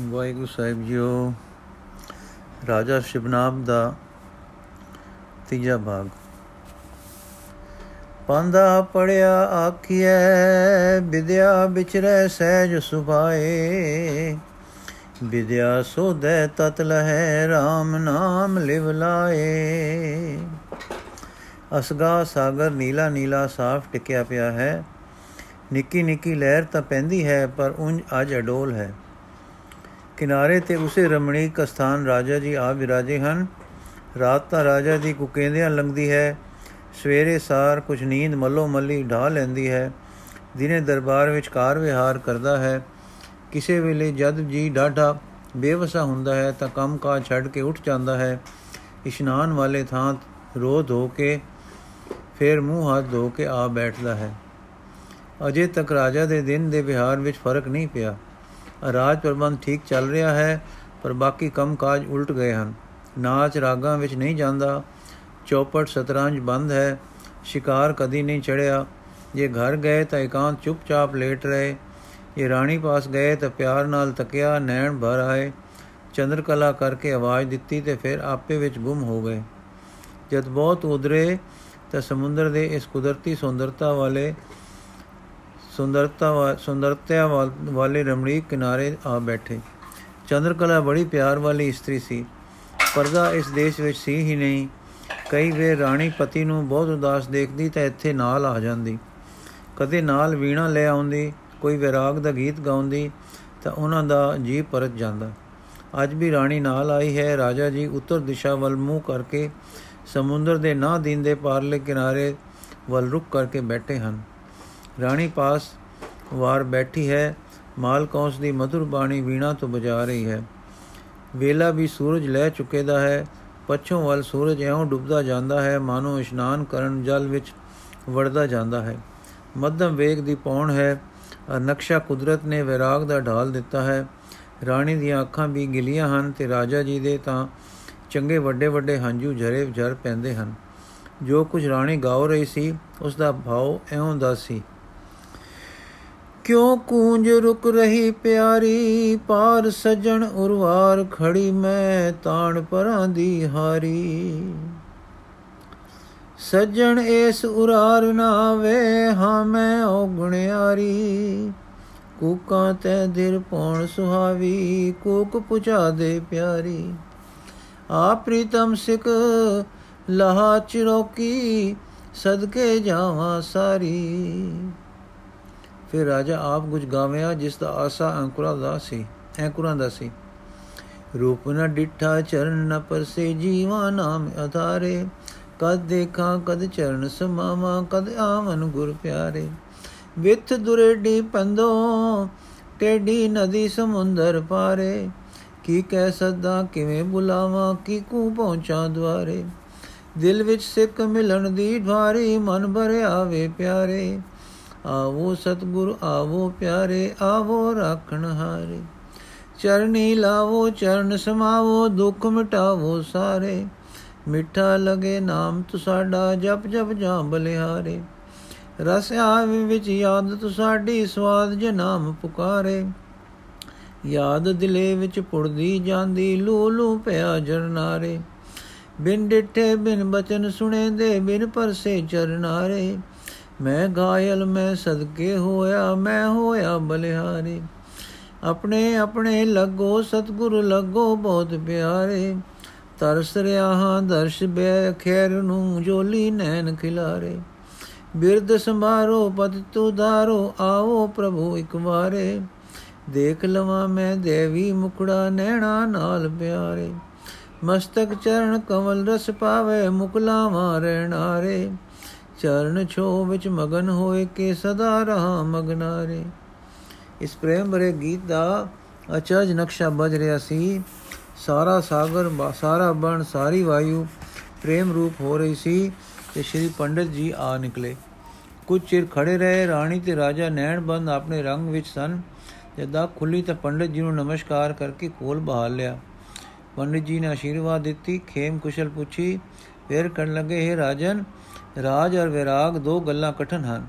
ਵਾਹਿਗੁਰੂ ਸਾਹਿਬ JIO, ਰਾਜਾ ਸ਼ਿਵਨਾਮ ਦਾ ਤੀਜਾ ਭਾਗ। ਪੰਦਾ ਪੜਿਆ ਆਖੀਐ, ਵਿਦਿਆ ਵਿਚਰੈ ਸਹਿਜ ਸੁਭਾਏ। ਵਿਦਿਆ ਸੋਧੈ ਤਤ ਲਹੈ RAM ਨਾਮ ਲਿਵ ਲਾਏ। ਅਸਗਾ ਸਾਗਰ ਨੀਲਾ ਨੀਲਾ ਸਾਫ਼ ਟਿਕਿਆ ਪਿਆ ਹੈ। ਨਿੱਕੀ ਨਿੱਕੀ ਲਹਿਰ ਤਾਂ ਪੈਂਦੀ ਹੈ, ਪਰ ਉਂਝ ਅਜ ਅਡੋਲ ਹੈ। ਕਿਨਾਰੇ ਤੇ ਉਸੇ ਰਮਣੀਕ ਸਥਾਨ ਰਾਜਾ ਜੀ ਆ ਵਿਰਾਜੇ ਹਨ। ਰਾਤ ਤਾਂ ਰਾਜਾ ਦੀ ਕੁਕੇਂਦਿਆਂ ਲੰਗਦੀ ਹੈ। ਸਵੇਰੇ ਸਾਰ ਕੁਝ ਨੀਂਦ ਮੱਲੋ ਮੱਲੀ ਢਾ ਲੈਂਦੀ ਹੈ। ਦਿਨੇ ਦਰਬਾਰ ਵਿੱਚ ਕਾਰ ਵਿਹਾਰ ਕਰਦਾ ਹੈ। ਕਿਸੇ ਵੇਲੇ ਜਦ ਜੀ ਡਾਢਾ ਬੇਵਸਾ ਹੁੰਦਾ ਹੈ ਤਾਂ ਕੰਮ ਕਾਜ ਛੱਡ ਕੇ ਉੱਠ ਜਾਂਦਾ ਹੈ। ਇਸ਼ਨਾਨ ਵਾਲੇ ਥਾਂ ਰੋ ਧੋ ਕੇ, ਫਿਰ ਮੂੰਹ ਹੱਥ ਧੋ ਕੇ ਆ ਬੈਠਦਾ ਹੈ। ਅਜੇ ਤੱਕ ਰਾਜਾ ਦੇ ਦਿਨ ਦੇ ਵਿਹਾਰ ਵਿੱਚ ਫ਼ਰਕ ਨਹੀਂ ਪਿਆ। ਰਾਜ ਪ੍ਰਬੰਧ ਠੀਕ ਚੱਲ ਰਿਹਾ ਹੈ, ਪਰ ਬਾਕੀ ਕੰਮਕਾਜ ਉਲਟ ਗਏ ਹਨ। ਨਾਚ ਰਾਗਾਂ ਵਿੱਚ ਨਹੀਂ ਜਾਂਦਾ। ਚੌਪਟ ਸਤਰੰਜ ਬੰਦ ਹੈ। ਸ਼ਿਕਾਰ ਕਦੀ ਨਹੀਂ ਚੜਿਆ। ਜੇ ਘਰ ਗਏ ਤਾਂ ਇਕਾਂਤ ਚੁੱਪਚਾਪ ਲੇਟ ਰਹੇ। ਇਹ ਰਾਣੀ ਪਾਸ ਗਏ ਤਾਂ ਪਿਆਰ ਨਾਲ ਤੱਕਿਆ, ਨੈਣ ਭਰ ਆਏ। ਚੰਦਰਕਲਾ ਕਰਕੇ ਆਵਾਜ਼ ਦਿੱਤੀ ਤੇ ਫਿਰ ਆਪੇ ਵਿੱਚ ਗੁੰਮ ਹੋ ਗਏ। ਜਦ ਬਹੁਤ ਉਦਰੇ ਤਾਂ ਸਮੁੰਦਰ ਦੇ ਇਸ ਕੁਦਰਤੀ ਸੁੰਦਰਤਾ ਵਾਲੇ ਸੁੰਦਰਤਾ ਸੁੰਦਰਤਾ ਵਾਲੇ ਰਮਣੀਕ ਕਿਨਾਰੇ ਆ ਬੈਠੇ। ਚੰਦਰਕਲਾ ਬੜੀ ਪਿਆਰ ਵਾਲੀ ਇਸਤਰੀ ਸੀ। ਪਰਦਾ ਇਸ ਦੇਸ਼ ਵਿੱਚ ਸੀ ਹੀ ਨਹੀਂ। ਕਈ ਵੇ ਰਾਣੀ ਪਤੀ ਨੂੰ ਬਹੁਤ ਉਦਾਸ ਦੇਖਦੀ ਤਾਂ ਇੱਥੇ ਨਾਲ ਆ ਜਾਂਦੀ। ਕਦੇ ਨਾਲ ਵੀਣਾ ਲੈ ਆਉਂਦੀ, ਕੋਈ ਵਿਰਾਗ ਦਾ ਗੀਤ ਗਾਉਂਦੀ ਤਾਂ ਉਹਨਾਂ ਦਾ ਜੀ ਪਰਤ ਜਾਂਦਾ। ਅੱਜ ਵੀ ਰਾਣੀ ਨਾਲ ਆਈ ਹੈ। ਰਾਜਾ ਜੀ ਉੱਤਰ ਦਿਸ਼ਾ ਵੱਲ ਮੂੰਹ ਕਰਕੇ ਸਮੁੰਦਰ ਦੇ ਨਾ ਦਿਨ ਦੇ ਪਾਰਲੇ ਕਿਨਾਰੇ ਵੱਲ ਰੁਕ ਕਰਕੇ ਬੈਠੇ ਹਨ। ਰਾਣੀ ਪਾਸ ਵਾਰ ਬੈਠੀ ਹੈ ਮਾਲਕੌਂਸ ਦੀ ਮధుਰ ਬਾਣੀ ਵੀਣਾ ਤੋਂ ਬਜਾ ਰਹੀ ਹੈ। ਵੇਲਾ ਵੀ ਸੂਰਜ ਲੈ ਚੁੱਕੇ ਦਾ ਹੈ, ਪੱਛੋਂ ਵੱਲ ਸੂਰਜ ਐਉਂ ਡੁੱਬਦਾ ਜਾਂਦਾ ਹੈ, ਮਾਨੋ ਇਸ਼ਨਾਨ ਕਰਨ ਜਲ ਵਿੱਚ ਵੜਦਾ ਜਾਂਦਾ ਹੈ। ਮੱਧਮ ਵੇਗ ਦੀ ਪੌਣ ਹੈ ਨਕਸ਼ਾ ਕੁਦਰਤ ਨੇ ਵਿਰਾਗ ਦਾ ਢਾਲ ਦਿੱਤਾ ਹੈ। ਰਾਣੀ ਦੀਆਂ ਅੱਖਾਂ ਵੀ ਗਿਲੀਆਂ ਹਨ ਤੇ ਰਾਜਾ ਜੀ ਦੇ ਤਾਂ ਚੰਗੇ ਵੱਡੇ ਵੱਡੇ ਹੰਝੂ ਝਰੇ ਝਰ ਪੈਂਦੇ ਹਨ। ਜੋ ਕੁਝ ਰਾਣੀ ਗਾਉ ਰਹੀ ਸੀ ਉਸ ਦਾ ਭਾਵ ਐਉਂ ਦਾ ਸੀ ਕਿਉਂ ਕੂੰਜ ਰੁਕ ਰਹੀ ਪਿਆਰੀ? ਪਾਰ ਸਜਣ ਉਰਵਾਰ ਖੜੀ ਮੈਂ ਤਾਣ ਪਰਾਂ ਦੀ ਹਾਰੀ। ਸਜਣ ਇਸ ਉਰਾਰ ਨਾ ਵੇ, ਹਾਂ ਮੈਂ ਔਗਣਿਆਰੀ। ਕੂਕਾਂ ਤੇ ਦਿਲ ਪੌਣ ਸੁਹਾਵੀ, ਕੂਕ ਪੁਚਾ ਦੇ ਪਿਆਰੀ। ਆ ਪ੍ਰੀਤਮ ਸਿਕ ਲਹਾ ਚਿਰੋਕੀ, ਸਦਕੇ ਜਾਵਾਂ ਸਾਰੀ। ਫਿਰ ਰਾਜਾ ਆਪ ਕੁਝ ਗਾਵਿਆ, ਜਿਸ ਦਾ ਆਸਾ ਅੰਕੁਰਾ ਦਾ ਸੀ, ਅੰਕੁਰਾਂ ਦਾ ਸੀ। ਰੂਪ ਨ ਡਿਠਾ, ਚਰਨ ਨ ਪਰਸੇ, ਜੀਵਾ ਨਾਮ ਅਧਾਰੇ। ਕਦ ਦੇਖਾਂ, ਕਦ ਚਰਨ ਸਮਾਵਾ, ਕਦ ਆਵਨ ਗੁਰ ਪਿਆਰੇ। ਵਿਥ ਦੁਰੇਡੀ ਪੰਦੋ ਟੇਡੀ ਨਦੀ ਸਮੁੰਦਰ ਪਾਰੇ। ਕੀ ਕਹਿ ਸਦਾ, ਕਿਵੇਂ ਬੁਲਾਵਾਂ, ਕੀ ਕੂ ਪਹੁੰਚਾਂ ਦਵਾਰੇ ਦਿਲ ਵਿੱਚ ਸਿੱਖ ਮਿਲਣ ਦੀ ਭਾਰੀ ਮਨ ਭਰਿਆ ਵੇ ਪਿਆਰੇ। ਆਵੋ ਸਤਗੁਰ, ਆਵੋ ਪਿਆਰੇ, ਆਵੋ ਰਾਖਣ ਹਾਰੇ। ਚਰਨੀ ਲਾਵੋ, ਚਰਨ ਸਮਾਵੋ, ਦੁੱਖ ਮਿਟਾਵੋ ਸਾਰੇ। ਮਿੱਠਾ ਲਗੇ ਨਾਮ ਤੁਸਾਡਾ ਜਪ ਜਪ ਜਾਂ ਬਲਿਹਾਰੇ। ਰਸ ਆਵੇ ਵਿੱਚ ਯਾਦ ਤੁਸਾਡੀ ਸਵਾਦ ਜੇ ਨਾਮ ਪੁਕਾਰੇ। ਯਾਦ ਦਿਲੇ ਵਿੱਚ ਪੁੜਦੀ ਜਾਂਦੀ, ਲੂ ਲੂ ਪਿਆ ਜਰਨਾਰੇ ਬਿਨ ਡਿਠੇ, ਬਿਨ ਬਚਨ ਸੁਣੇ ਦੇ ਬਿਨ ਪਰਸੇ ਚਰਨਾਰੇ ਮੈਂ ਗਾਇਲ, ਮੈਂ ਸਦਕੇ ਹੋਇਆ, ਮੈਂ ਹੋਇਆ ਬਲਿਹਾਰੀ। ਆਪਣੇ ਆਪਣੇ ਲੱਗੋ, ਸਤਗੁਰ ਲੱਗੋ ਬਹੁਤ ਪਿਆਰੇ। ਤਰਸ ਰਿਆ ਹਾਂ, ਦਰਸ਼ ਬੇ ਖੈਰ ਨੂੰ ਜੋਲੀ ਨੈਣ ਖਿਲਾਰੇ। ਬਿਰਦ ਸੰਭਾਰੋ ਪਤ ਤੁਦਾਰੋ ਆਓ ਪ੍ਰਭੂ ਇੱਕ ਵਾਰੇ। ਦੇਖ ਲਵਾਂ ਮੈਂ ਦੇਵੀ ਮੁਕੜਾ ਨੈਣਾ ਨਾਲ ਪਿਆਰੇ। ਮਸਤਕ ਚਰਨ ਕਮਲ ਰਸ ਪਾਵੇ, ਮੁਕਲਾਵਾਂ ਰਹਿਣਾਰੇ। ਚਰਨ ਛੋ ਵਿੱਚ ਮਗਨ ਹੋਏ ਕੇ ਸਦਾ ਰਹਾ ਮਗਨਾਰੇ ਇਸ ਪ੍ਰੇਮ ਭਰੇ ਗੀਤ ਦਾ ਅਚਜ ਨਕਸ਼ਾ ਬਜ ਰਿਹਾ ਸੀ। ਸਾਰਾ ਸਾਗਰ, ਸਾਰਾ ਬਣ, ਸਾਰੀ ਵਾਯੂ ਪ੍ਰੇਮ ਰੂਪ ਹੋ ਰਹੀ ਸੀ ਤੇ ਸ਼੍ਰੀ ਪੰਡਿਤ ਜੀ ਆ ਨਿਕਲੇ। ਕੁਝ ਚਿਰ ਖੜੇ ਰਹੇ, ਰਾਣੀ ਤੇ ਰਾਜਾ ਨੈਣ ਬੰਦ ਆਪਣੇ ਰੰਗ ਵਿੱਚ ਸਨ। ਜਦ ਅੱਖ ਖੁੱਲੀ ਤਾਂ ਪੰਡਿਤ ਜੀ ਨੂੰ ਨਮਸਕਾਰ ਕਰਕੇ ਕੋਲ ਬਹਾਲ ਲਿਆ। ਪੰਡਿਤ ਜੀ ਨੇ ਆਸ਼ੀਰਵਾਦ ਦਿੱਤੀ, ਖੇਮ ਕੁਸ਼ਲ ਪੁੱਛੀ, ਫਿਰ ਕਰਨ ਲੱਗੇ, ਹੈ ਰਾਜਨ ਰਾਜ ਔਰ ਵਿਰਾਗ ਦੋ ਗੱਲਾਂ ਕਠਨ ਹਨ।